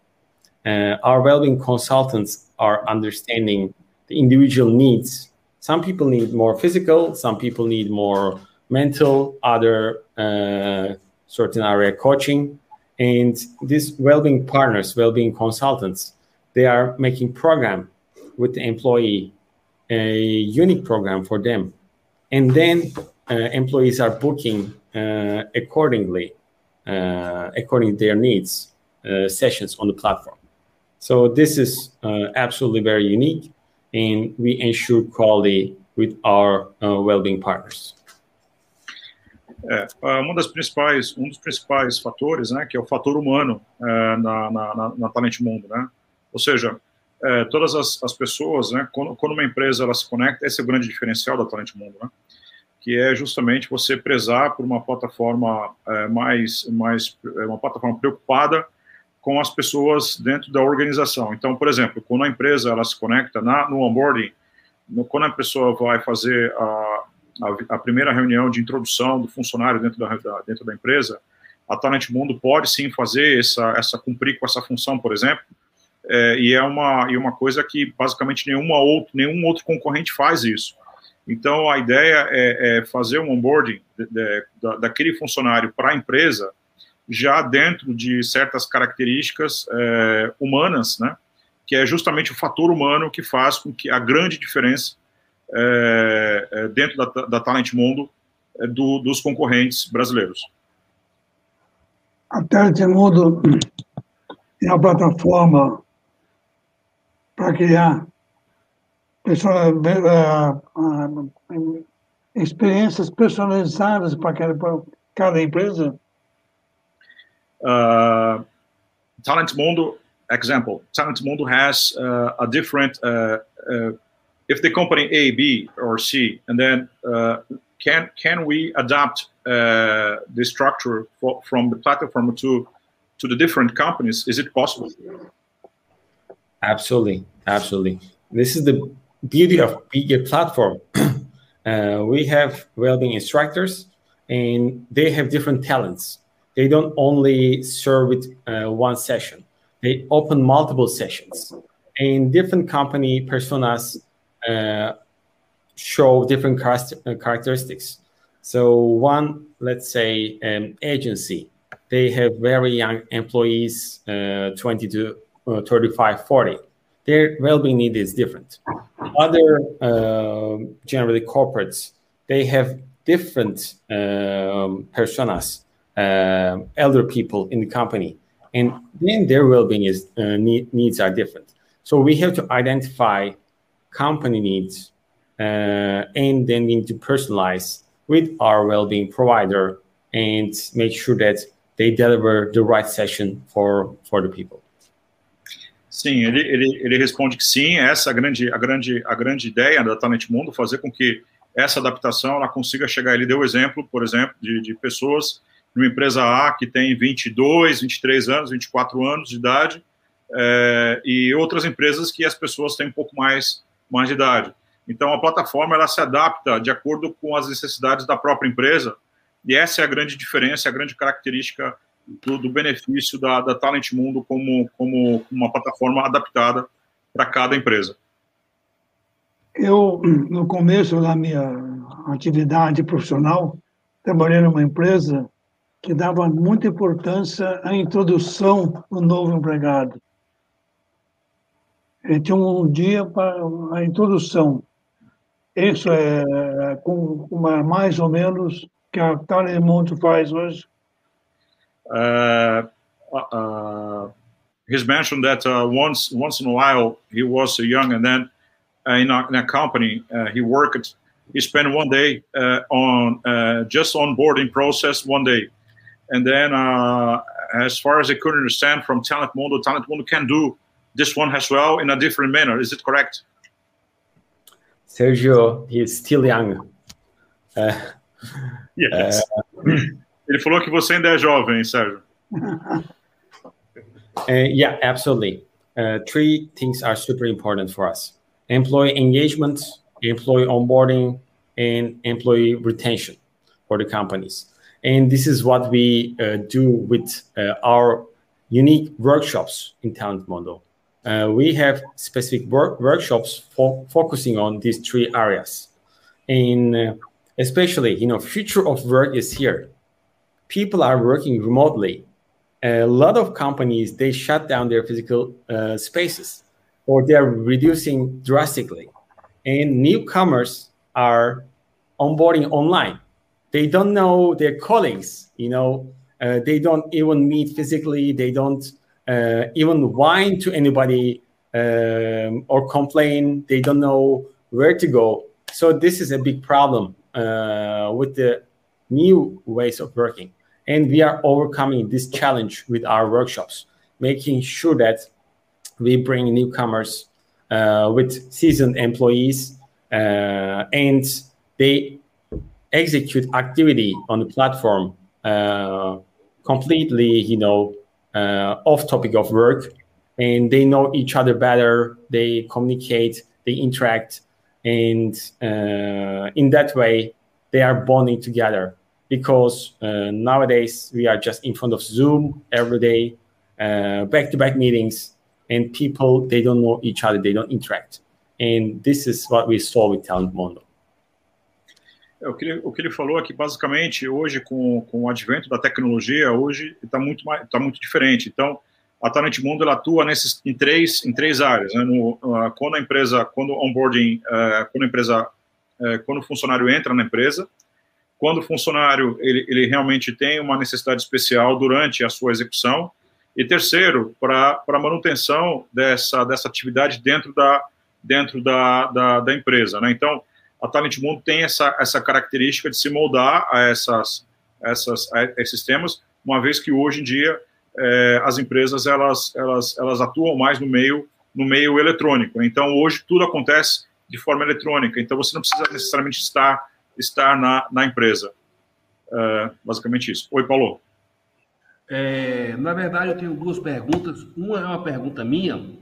Uh, our well-being consultants are understanding the individual needs. Some people need more physical, some people need more mental, other uh, certain area coaching. And these well-being partners, well-being consultants, they are making program with the employee, a unique program for them. And then employees are booking uh, accordingly, uh, according to their needs, uh, sessions on the platform. So this is uh, absolutely very unique, and we ensure quality with our uh, well-being partners. É, uma das principais, um dos principais fatores, né, que é o fator humano é, na, na, na Talent Mundo, né? Ou seja, é, todas as, as pessoas, né, quando, quando, uma empresa ela se conecta, esse é o grande diferencial da Talent Mundo, né? Que é justamente você prezar por uma plataforma é, mais, mais, é, uma plataforma preocupada com as pessoas dentro da organização. Então, por exemplo, quando a empresa ela se conecta na, no onboarding, no, quando a pessoa vai fazer a, a, a, primeira reunião de introdução do funcionário dentro da, da, dentro da empresa, a Talent Mundo pode sim fazer essa, essa cumprir com essa função, por exemplo, é, e é uma e uma coisa que basicamente nenhuma outro, nenhum outro concorrente faz isso. Então a ideia é, é fazer um onboarding de, de, da, daquele funcionário para a empresa já dentro de certas características é, humanas, né? Que é justamente o fator humano que faz com que a grande diferença é, é, dentro da, da Talent Mundo é, do, dos concorrentes brasileiros. A Talent Mundo é uma plataforma para criar experiências personalizadas para cada, cada empresa uh, Talent Mundo example. Talent Mundo has uh, a different. Uh, uh, if the company A, B, or C, and then uh, can can we adapt uh, the structure for, from the platform to to the different companies? Is it possible? Absolutely, absolutely. This is the beauty of being platform. we have well-being instructors, and they have different talents they don't only serve with uh, one session. They open multiple sessions, and different company personas uh, show different uh, characteristics. So one, let's say, an agency, they have very young employees, uh, 20 to uh, 35, 40. Their well-being need is different. Other, uh, generally corporates, they have different um, personas uh, elder people in the company, and then their well-being is uh, need, needs are different. So we have to identify company needs, uh, and then we need to personalize with our well-being provider and make sure that they deliver the right session for for the people. Sim, ele, ele, ele responde que sim, essa é a grande, a grande, a grande ideia da Talent Mundo, fazer com que essa adaptação ela consiga chegar. Ele deu exemplo, por exemplo, de, de pessoas uma empresa A que tem 22, 23 anos, 24 anos de idade, é, e outras empresas que as pessoas têm um pouco mais, mais de idade. Então, a plataforma ela se adapta de acordo com as necessidades da própria empresa, e essa é a grande diferença, a grande característica do, do benefício da, da Talent Mundo como, como uma plataforma adaptada para cada empresa. Eu, no começo da minha atividade profissional, trabalhei numa empresa que dava muita importância à introdução do novo empregado. Ele tinha um dia para a introdução. Isso é com uma, mais ou menos que a Telemundo faz hoje. Uh, uh, he's mentioned that uh, once once in a while he was young and then uh, in, a, in a company uh, he worked he spent one day uh, on just onboarding process one day And then, uh, as far as I could understand from Talent Mundo, Talent Mundo can do this one as well in a different manner. Is it correct? Sergio, he's still young. Uh, yes. Uh, Ele falou que você ainda é jovem, Sérgio. uh, yeah, absolutely. Uh, three things are super important for us: employee engagement, employee onboarding, and employee retention for the companies. And this is what we uh, do with uh, our unique workshops in Talent Mondo. Uh, we have specific work workshops for focusing on these three areas. And uh, especially, you know, future of work is here. People are working remotely. A lot of companies, they shut down their physical uh, spaces or they're reducing drastically. And newcomers are onboarding online. They don't know their colleagues, you know, uh, they don't even meet physically. They don't uh, even whine to anybody um, or complain. They don't know where to go. So this is a big problem uh, with the new ways of working. And we are overcoming this challenge with our workshops, making sure that we bring newcomers uh, with seasoned employees uh, and they execute activity on the platform uh, completely, you know, uh, off topic of work, and they know each other better. They communicate, they interact, and uh, in that way, they are bonding together. Because uh, nowadays we are just in front of Zoom every day, back to back meetings, and people they don't know each other, they don't interact, and this is what we saw with Talent Mondo. É, o, que ele, o que ele falou é que, basicamente, hoje, com, com o advento da tecnologia, hoje está muito, tá muito diferente. Então, a Talent Mundo ela atua nesses, em, três, em três áreas. Né? No, uh, quando a empresa, quando o onboarding, uh, quando a empresa, uh, quando o funcionário entra na empresa, quando o funcionário ele, ele realmente tem uma necessidade especial durante a sua execução, e terceiro, para a manutenção dessa, dessa atividade dentro da, dentro da, da, da empresa. Né? Então, a Talent Mundo tem essa, essa característica de se moldar a, essas, essas, a esses temas, uma vez que hoje em dia é, as empresas elas, elas, elas atuam mais no meio, no meio eletrônico. Então, hoje tudo acontece de forma eletrônica, então você não precisa necessariamente estar, estar na, na empresa. É, basicamente isso. Oi, Paulo. É, na verdade, eu tenho duas perguntas. Uma é uma pergunta minha,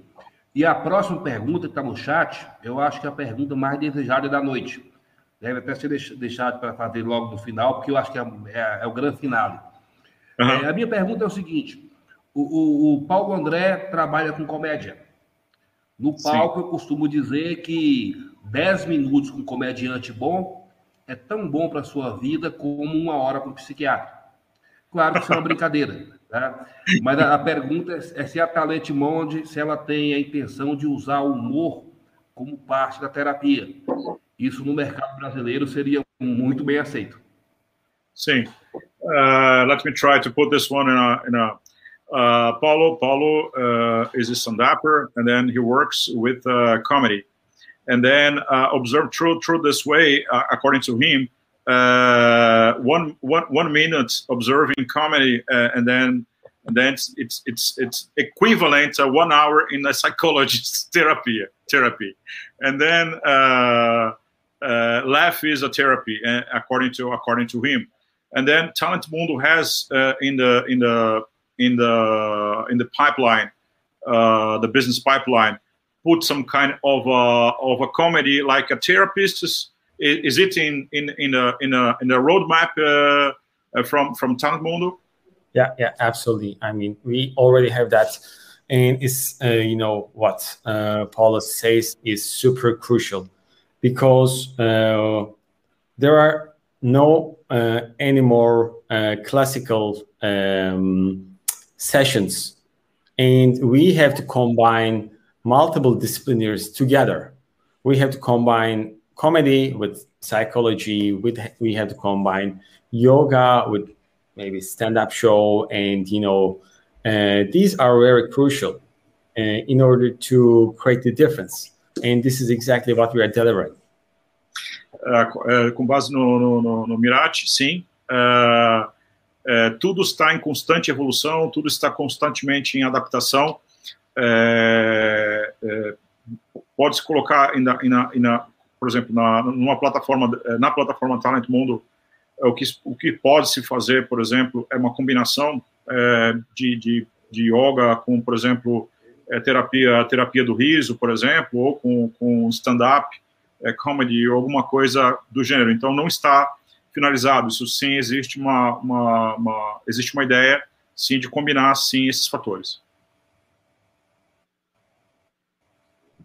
e a próxima pergunta que está no chat, eu acho que é a pergunta mais desejada da noite. Deve até ser deixado para fazer logo no final, porque eu acho que é, é, é o grande final. Uhum. É, a minha pergunta é o seguinte: o, o, o, Paulo André trabalha com comédia. No palco, Sim. eu costumo dizer que 10 minutos com um comediante bom é tão bom para a sua vida como uma hora com um psiquiatra. Claro que isso é uma brincadeira. Tá? Mas a, a pergunta é, é se a Talent Monde, se ela tem a intenção de usar o humor como parte da terapia. Isso no mercado brasileiro seria muito bem aceito. Sim. Uh, let me try to put this one in a, in a uh, Paulo Paulo uh, is a stand-upper, and then he works with uh, comedy, and then uh, observe through through this way, uh, according to him, uh, one, one, one minute observing comedy, uh, and then and then it's it's it's, equivalent to one hour in a psychologist therapy therapy, and then uh, uh, laugh is a therapy uh, according to according to him, and then Talent Mundo has in the in the in the in the pipeline, the business pipeline, put some kind of a, of a comedy like a therapist is it in in in a in a in a roadmap uh, uh, from from Talent Mundo? Yeah, yeah, absolutely. I mean, we already have that, and it's uh, you know what uh, Paula says is super crucial because uh, there are no uh, any more uh, classical um, sessions, and we have to combine multiple disciplinaries together. We have to combine comedy with psychology with we have to combine yoga with maybe stand-up show and you know uh, these are very crucial uh, in order to create the difference and this is exactly what we are delivering uh, com base no, no, no, no sim. Tudo está em constante evolução, tudo está constantemente em adaptação. Pode-se colocar na, na, na, por exemplo, na, numa plataforma, eh, na plataforma Talent Mundo, o que, o que pode se fazer, por exemplo, é uma combinação é, de, de, de yoga com, por exemplo, é, terapia, terapia do riso, por exemplo, ou com, com stand-up, é, comedy, ou alguma coisa do gênero. Então, não está finalizado. Isso sim, existe uma, uma, uma, existe uma ideia, sim, de combinar, sim, esses fatores.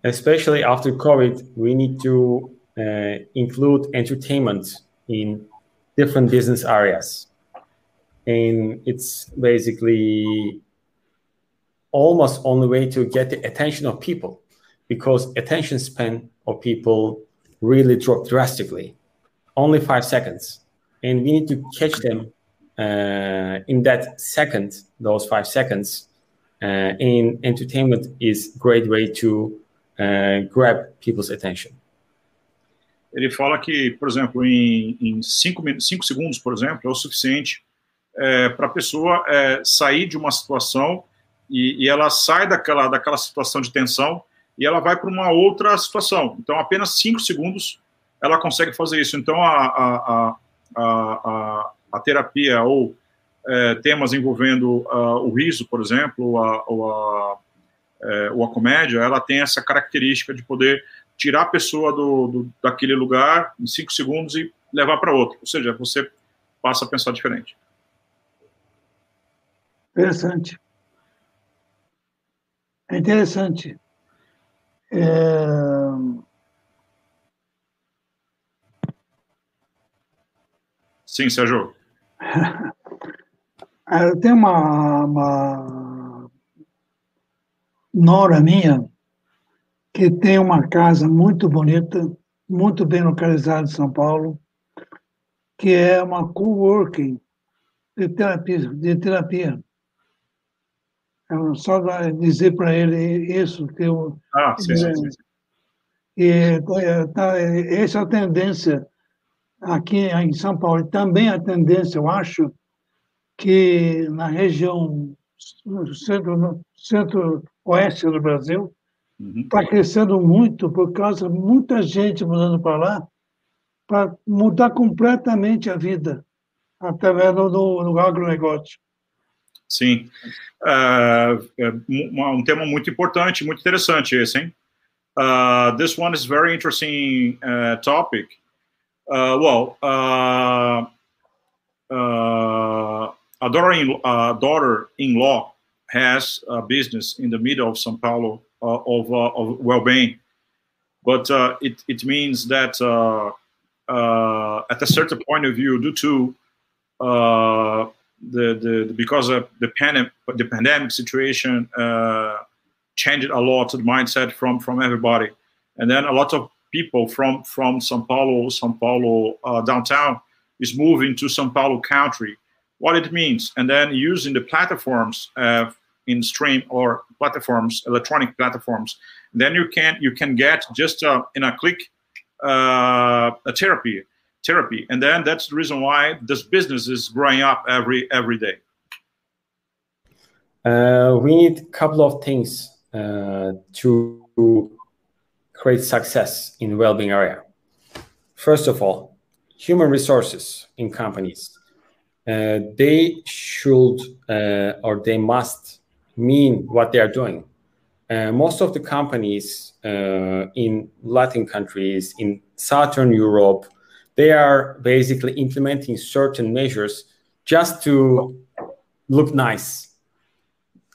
Especially after COVID, we need to uh, include entertainment in different business areas. And it's basically almost only way to get the attention of people because attention span of people really dropped drastically only five seconds and we need to catch them uh, in that second those five seconds uh, in entertainment is great way to uh, grab people's attention ele fala que, por exemplo, em, em cinco, cinco segundos, por exemplo, é o suficiente é, para a pessoa é, sair de uma situação e, e, ela sai daquela, daquela situação de tensão e ela vai para uma outra situação. Então, apenas cinco segundos ela consegue fazer isso. Então, a, a, a, a, a terapia ou é, temas envolvendo uh, o riso, por exemplo, ou, a, é, ou a comédia, ela tem essa característica de poder tirar a pessoa do, do daquele lugar em cinco segundos e levar para outro. Ou seja, você passa a pensar diferente. Interessante. É interessante. É... Sim, Sérgio. Eu tenho uma, uma nora minha que tem uma casa muito bonita, muito bem localizada em São Paulo, que é uma coworking de terapia. De terapia. só dizer para ele isso que eu. Ah, sim, sim, sim. E, tá, essa é a tendência aqui em São Paulo. E também a tendência, eu acho, que na região centro-oeste centro do Brasil, Está uhum. crescendo muito por causa de muita gente mudando para lá para mudar completamente a vida através do, do agronegócio. Sim. Uh, um tema muito importante, muito interessante esse, hein? Uh, this one is very interesting uh, topic. Uh, well, uh, uh, a daughter-in-law daughter has a business in the middle of São Paulo Uh, of, uh, of well-being. But uh, it, it means that at a certain point of view, due to the, the because of the pandemic, the pandemic situation changed a lot the mindset from from everybody, and then a lot of people from from São Paulo, São Paulo uh, downtown is moving to São Paulo country. What it means, and then using the platforms uh, in stream or platforms, electronic platforms. Then you can you can get just uh, in a click uh, a therapy therapy, and then that's the reason why this business is growing up every every day. Uh, we need a couple of things uh, to create success in well-being area. First of all, human resources in companies. Uh, they should uh, or they must mean what they are doing. Uh, most of the companies in Latin countries, in Southern Europe, they are basically implementing certain measures just to look nice,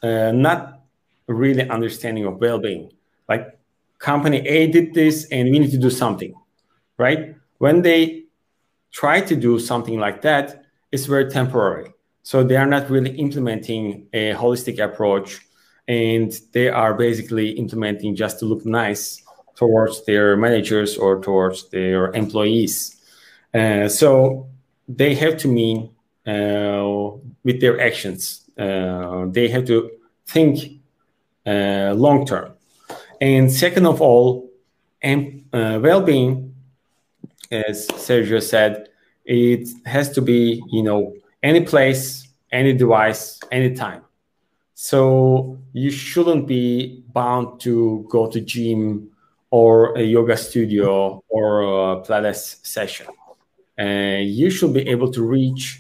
uh, not really understanding of well-being. Like company A did this, and we need to do something, right? When they try to do something like that, it's very temporary. So they are not really implementing a holistic approach and they are basically implementing just to look nice towards their managers or towards their employees. Uh, so they have to mean uh, with their actions. Uh, they have to think uh, long term. And second of all, and, uh, well-being, as Sergio said, it has to be, you know, any place, any device, anytime. So you shouldn't be bound to go to gym or a yoga studio or a Pilates session. uh, you should be able to reach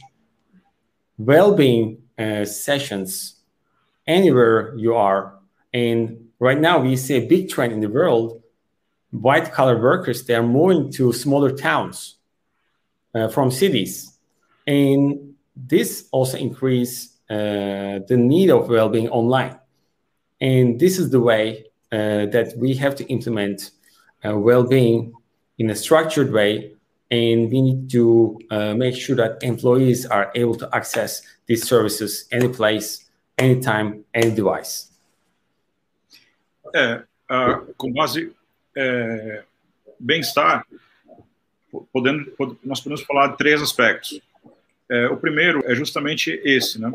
well-being uh, sessions anywhere you are. And right now, we see a big trend in the world. White collar workers they are moving to smaller towns from cities, and this also increase uh, the need of well-being online. And this is the way uh, that we have to implement uh, well-being in a structured way and we need to uh, make sure that employees are able to access these services any place, anytime, any device. Uh, com base é, bem-estar, podendo, nós podemos falar de três aspectos. É, o primeiro é justamente esse, né?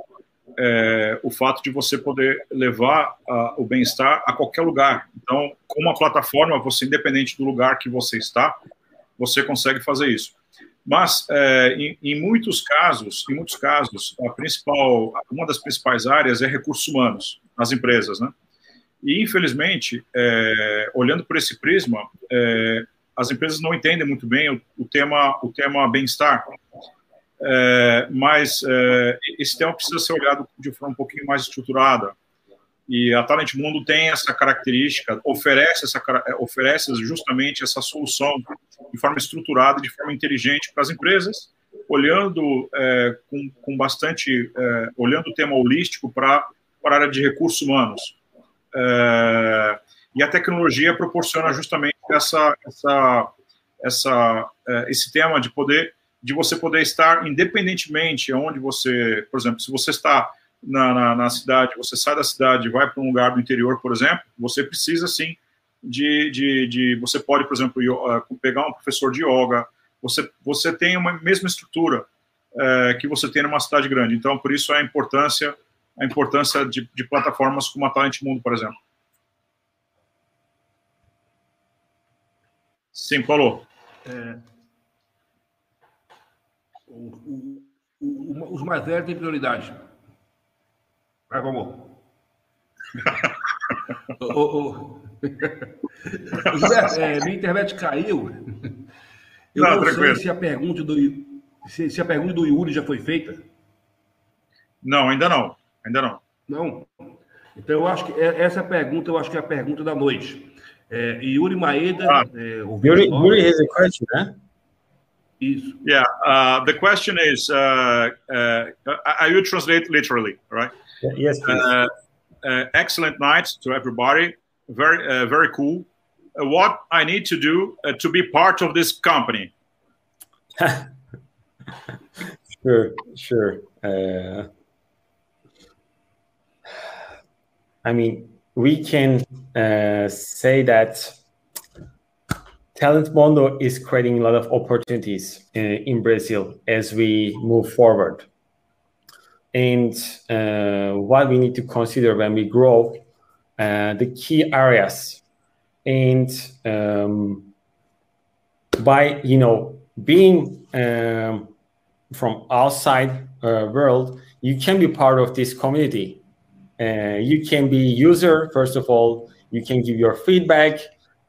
É, o fato de você poder levar uh, o bem-estar a qualquer lugar. Então, com uma plataforma, você, independente do lugar que você está, você consegue fazer isso. Mas é, em, em, muitos casos, em muitos casos, a principal, uma das principais áreas é recursos humanos nas empresas, né? E infelizmente, é, olhando por esse prisma, é, as empresas não entendem muito bem o, o tema, o tema bem-estar. É, mas é, esse tema precisa ser olhado de forma um pouquinho mais estruturada. E a Talent Mundo tem essa característica, oferece, essa, é, oferece justamente essa solução de forma estruturada, de forma inteligente para as empresas, olhando é, com, com, bastante, é, olhando o tema holístico para, a área de recursos humanos. É, e a tecnologia proporciona justamente essa, essa, essa, é, esse tema de poder, de você poder estar independentemente onde você, por exemplo, se você está na, na, na cidade, você sai da cidade vai para um lugar do interior, por exemplo, você precisa sim de, de, de você pode, por exemplo, uh, pegar um professor de yoga, você, você tem uma mesma estrutura uh, que você tem numa cidade grande. Então, por isso a importância a importância de, de plataformas como a Talent Mundo, por exemplo. Sim, Paulo. É, o, o, o, os mais velhos têm prioridade. Vai, ô, José, é, minha internet caiu. Eu não, não sei se a pergunta do se, se, a pergunta do Yuri já foi feita. Não, ainda não. Ainda não. Não. Então eu acho que é, essa pergunta eu acho que é a pergunta da noite. É, Yuri Maeda. É, Yuri, Yuri has a question, né? Isso. Yeah. Uh, the question is, uh, uh, I will translate literally, right? Yes, uh, uh, excellent night to everybody. Very, uh, very cool. what I need to do to be part of this company? sure, sure. I mean, we can say that Talent Mondo is creating a lot of opportunities in Brazil as we move forward and uh, what we need to consider when we grow, uh, the key areas, and um, by you know being um, from outside uh, world, you can be part of this community. Uh, you can be user first of all. You can give your feedback,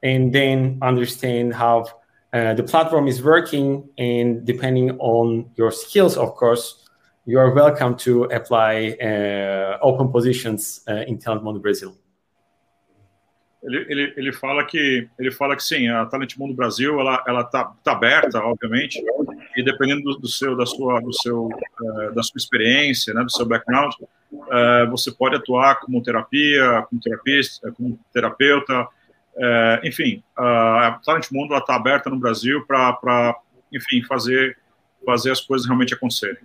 and then understand how uh, the platform is working. And depending on your skills, of course, you are welcome to apply uh, open positions uh, in Talent Mundo Brasil. Ele, ele, ele, fala que ele fala que sim, a Talent Mundo Brasil ela ela tá, tá aberta, obviamente, e dependendo do, do seu da sua do seu uh, da sua experiência, né, do seu background, uh, você pode atuar como terapia, como terapista, como terapeuta, uh, enfim, a Talent Mundo ela tá aberta no Brasil para enfim fazer fazer as coisas realmente acontecerem.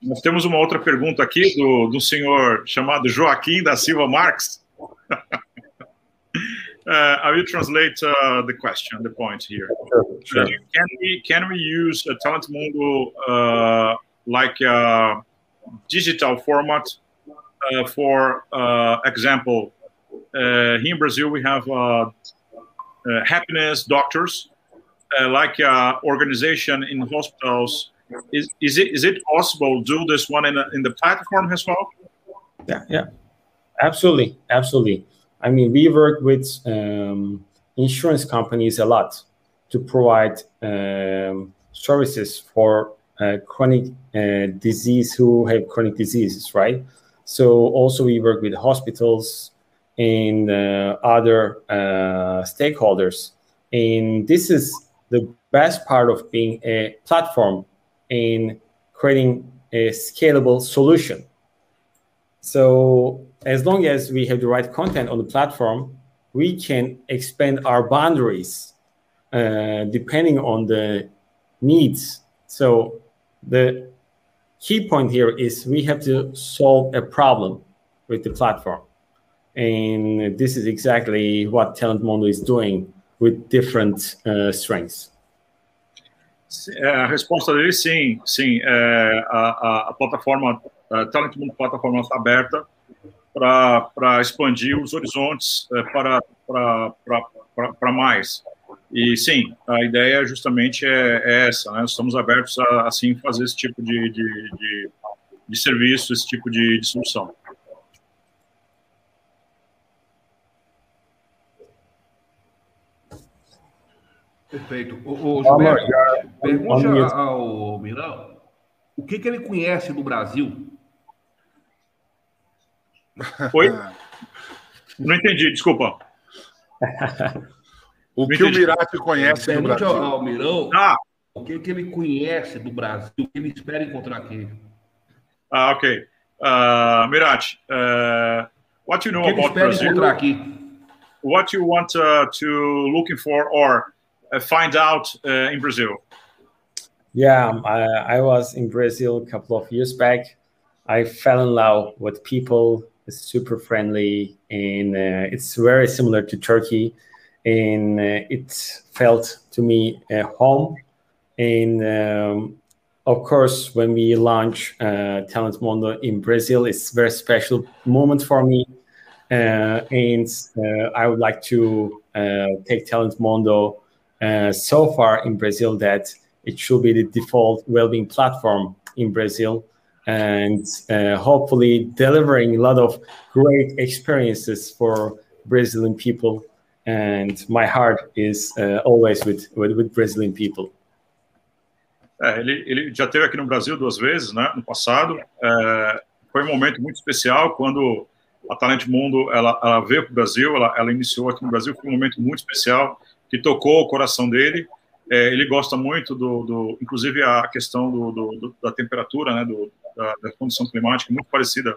Nós temos uma outra pergunta aqui do, do senhor chamado Joaquim da Silva Marques. Uh, I will translate uh, the question, the point here. Sure, sure. Uh, can we can we use a Talent Mundo uh, like a digital format? Uh, for uh, example, here in Brazil we have happiness doctors, like organization in hospitals is, is it is it possible to do this one in, a, in the platform as well? Yeah, yeah, absolutely, absolutely. I mean, we work with um, insurance companies a lot, to provide um, services for uh, chronic uh, disease who have chronic diseases, right? So also we work with hospitals and uh, other uh, stakeholders, and this is the best part of being a platform in creating a scalable solution. So as long as we have the right content on the platform, we can expand our boundaries uh, depending on the needs. So the key point here is we have to solve a problem with the platform. And this is exactly what Talent Mondo is doing with different uh, strengths. A resposta dele, sim, sim. É, a, a, plataforma, a Talent Mundo Plataforma está aberta para expandir os horizontes é, para, para, para, para mais. E sim, a ideia justamente é, é essa, né? Estamos abertos a, assim, fazer esse tipo de, de, de, de serviço, esse tipo de, de solução. Perfeito. O, o Gilberto, pergunte ao Milão o que, que ele conhece do Brasil. Oi? Não entendi, desculpa. o que o Mirati conhece do Brasil? Ao, ao Mirão ah. o que, que ele conhece do Brasil, o que ele espera encontrar aqui. Ah, ok. Uh, Mirati, uh, what you know about Brazil? What you want uh, to looking for or uh, find out uh, in Brazil? Yeah, I, I, was in Brazil a couple of years back. I fell in love with people. Super friendly, and uh, it's very similar to Turkey. And uh, it felt to me a home. And um, of course, when we launch uh, Talent Mondo in Brazil, it's a very special moment for me. Uh, and uh, I would like to take Talent Mondo uh, so far in Brazil that it should be the default well-being platform in Brazil and uh, hopefully delivering a lot of great experiences for Brazilian people. And my heart is uh, always with, with, with, Brazilian people. É, ele, ele já esteve aqui no Brasil duas vezes, né, no passado. É, foi um momento muito especial quando a Talent Mundo ela, ela veio para o Brasil, ela, ela iniciou aqui no Brasil. Foi um momento muito especial que tocou o coração dele. É, ele gosta muito do, do, inclusive a questão do, do da temperatura, né, do, da, da, condição climática, muito parecida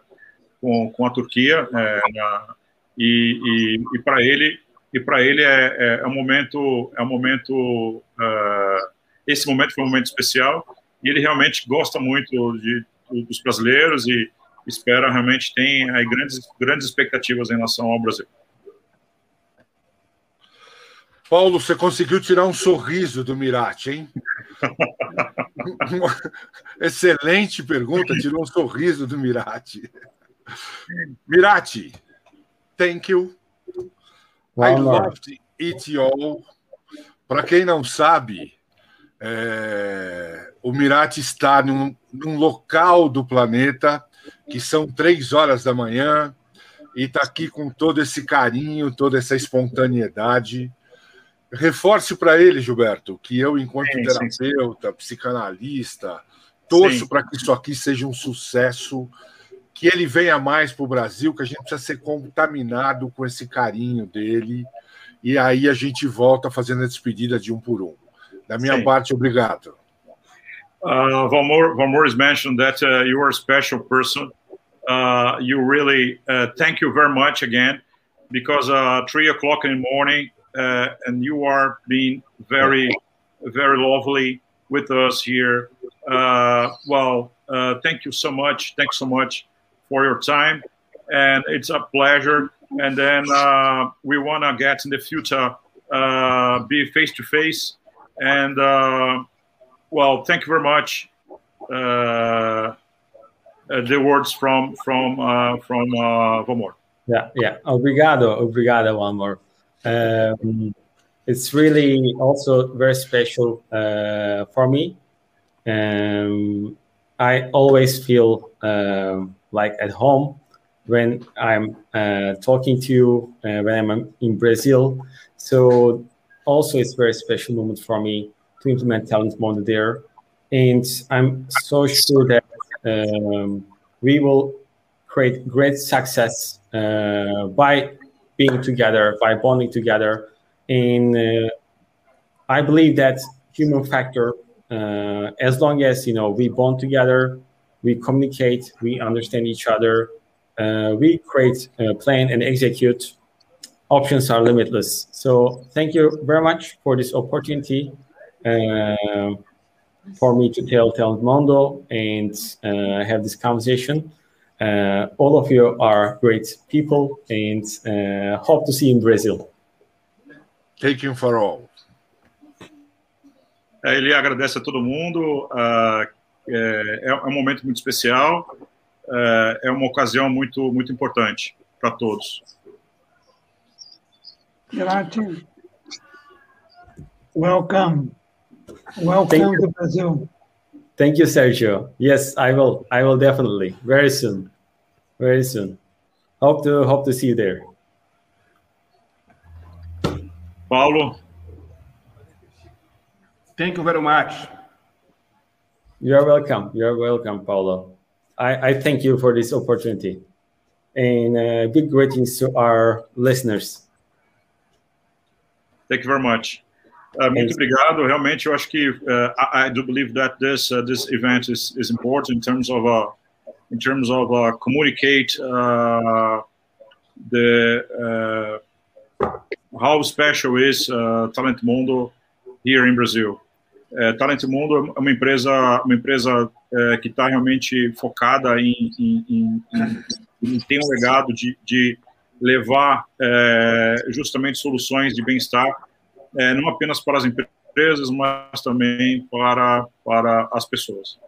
com, com a Turquia, é, na, e, e, e para ele e para ele é, é, é, um momento é um momento uh, esse momento foi um momento especial e ele realmente gosta muito de, dos brasileiros e espera realmente tem aí grandes grandes expectativas em relação ao Brasil. Paulo, você conseguiu tirar um sorriso do Mirati, hein? Excelente pergunta, tirou um sorriso do Mirati. Mirati, thank you. I loved it all. Para quem não sabe, é, o Mirati está num, num local do planeta que são três horas da manhã e está aqui com todo esse carinho, toda essa espontaneidade reforce para ele, Gilberto, que eu, enquanto sim, terapeuta, sim. psicanalista, torço para que isso aqui seja um sucesso, que ele venha mais para o Brasil, que a gente precisa ser contaminado com esse carinho dele, e aí a gente volta fazendo a despedida de um por um. Da minha parte, obrigado. Uh, Valmor, Valmor has mentioned that uh, you are a special person. Uh, you really uh, thank you very much again because uh, three o'clock in the morning and you are being very, very lovely with us here. Uh, well, uh, thank you so much. Thanks so much for your time, and it's a pleasure. And then uh, we want to get in the future, uh, be face to face. And uh, well, thank you very much. the words from from from Vomor. Yeah, yeah. Obrigado, obrigado, one more. Um, it's really also very special uh, for me. Um, I always feel uh, like at home when I'm uh, talking to you, uh, when I'm in Brazil. So also it's a very special moment for me to implement Talent Mondo there. And I'm so sure that um, we will create great success uh, by being together, by bonding together. And uh, I believe that human factor, uh, as long as you know we bond together, we communicate, we understand each other, uh, we create, plan, and execute. Options are limitless. So thank you very much for this opportunity uh, for me to tell Talent Mondo and uh, have this conversation. Uh, all of you are great people and uh, hope to see you in Brazil. Taking for all. É, ele agradece a todo mundo. Uh, é, é, um momento muito especial. É, é uma ocasião muito muito importante para todos. Grazie. Welcome. Welcome to Brazil. Thank you, Sergio. Yes, I will. I will definitely very soon, very soon. Hope to hope to see you there. Paulo. Thank you very much. You're welcome. You're welcome, Paulo. I, I thank you for this opportunity. And uh, big greetings to our listeners. Thank you very much. Uh, muito obrigado. Realmente, eu acho que uh, I, I, do believe that this uh, this event is, is important in terms of uh, in terms of uh, communicate uh, the how special is Talent Mundo here in Brazil. Talent Mundo é uma empresa uma empresa que está realmente focada em, em, em, em, ter um legado de, de levar justamente soluções de bem-estar é, não apenas para as empresas, mas também para, para as pessoas.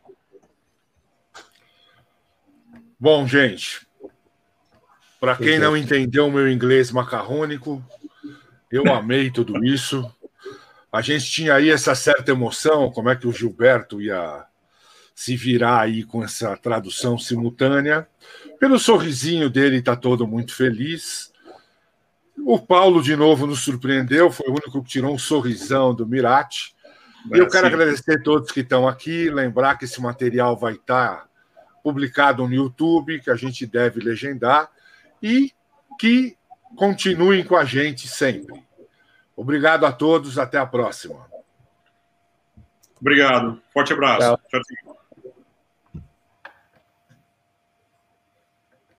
Bom, gente, para quem não entendeu o meu inglês macarrônico, eu amei tudo isso. A gente tinha aí essa certa emoção, como é que o Gilberto ia se virar aí com essa tradução simultânea. Pelo sorrisinho dele, está todo muito feliz. O Paulo, de novo, nos surpreendeu, foi o único que tirou um sorrisão do Mirati. E eu quero agradecer a todos que estão aqui, lembrar que esse material vai estar publicado no YouTube, que a gente deve legendar, e que continuem com a gente sempre. Obrigado a todos, até a próxima. Obrigado. Forte abraço. Tchau. Tchau.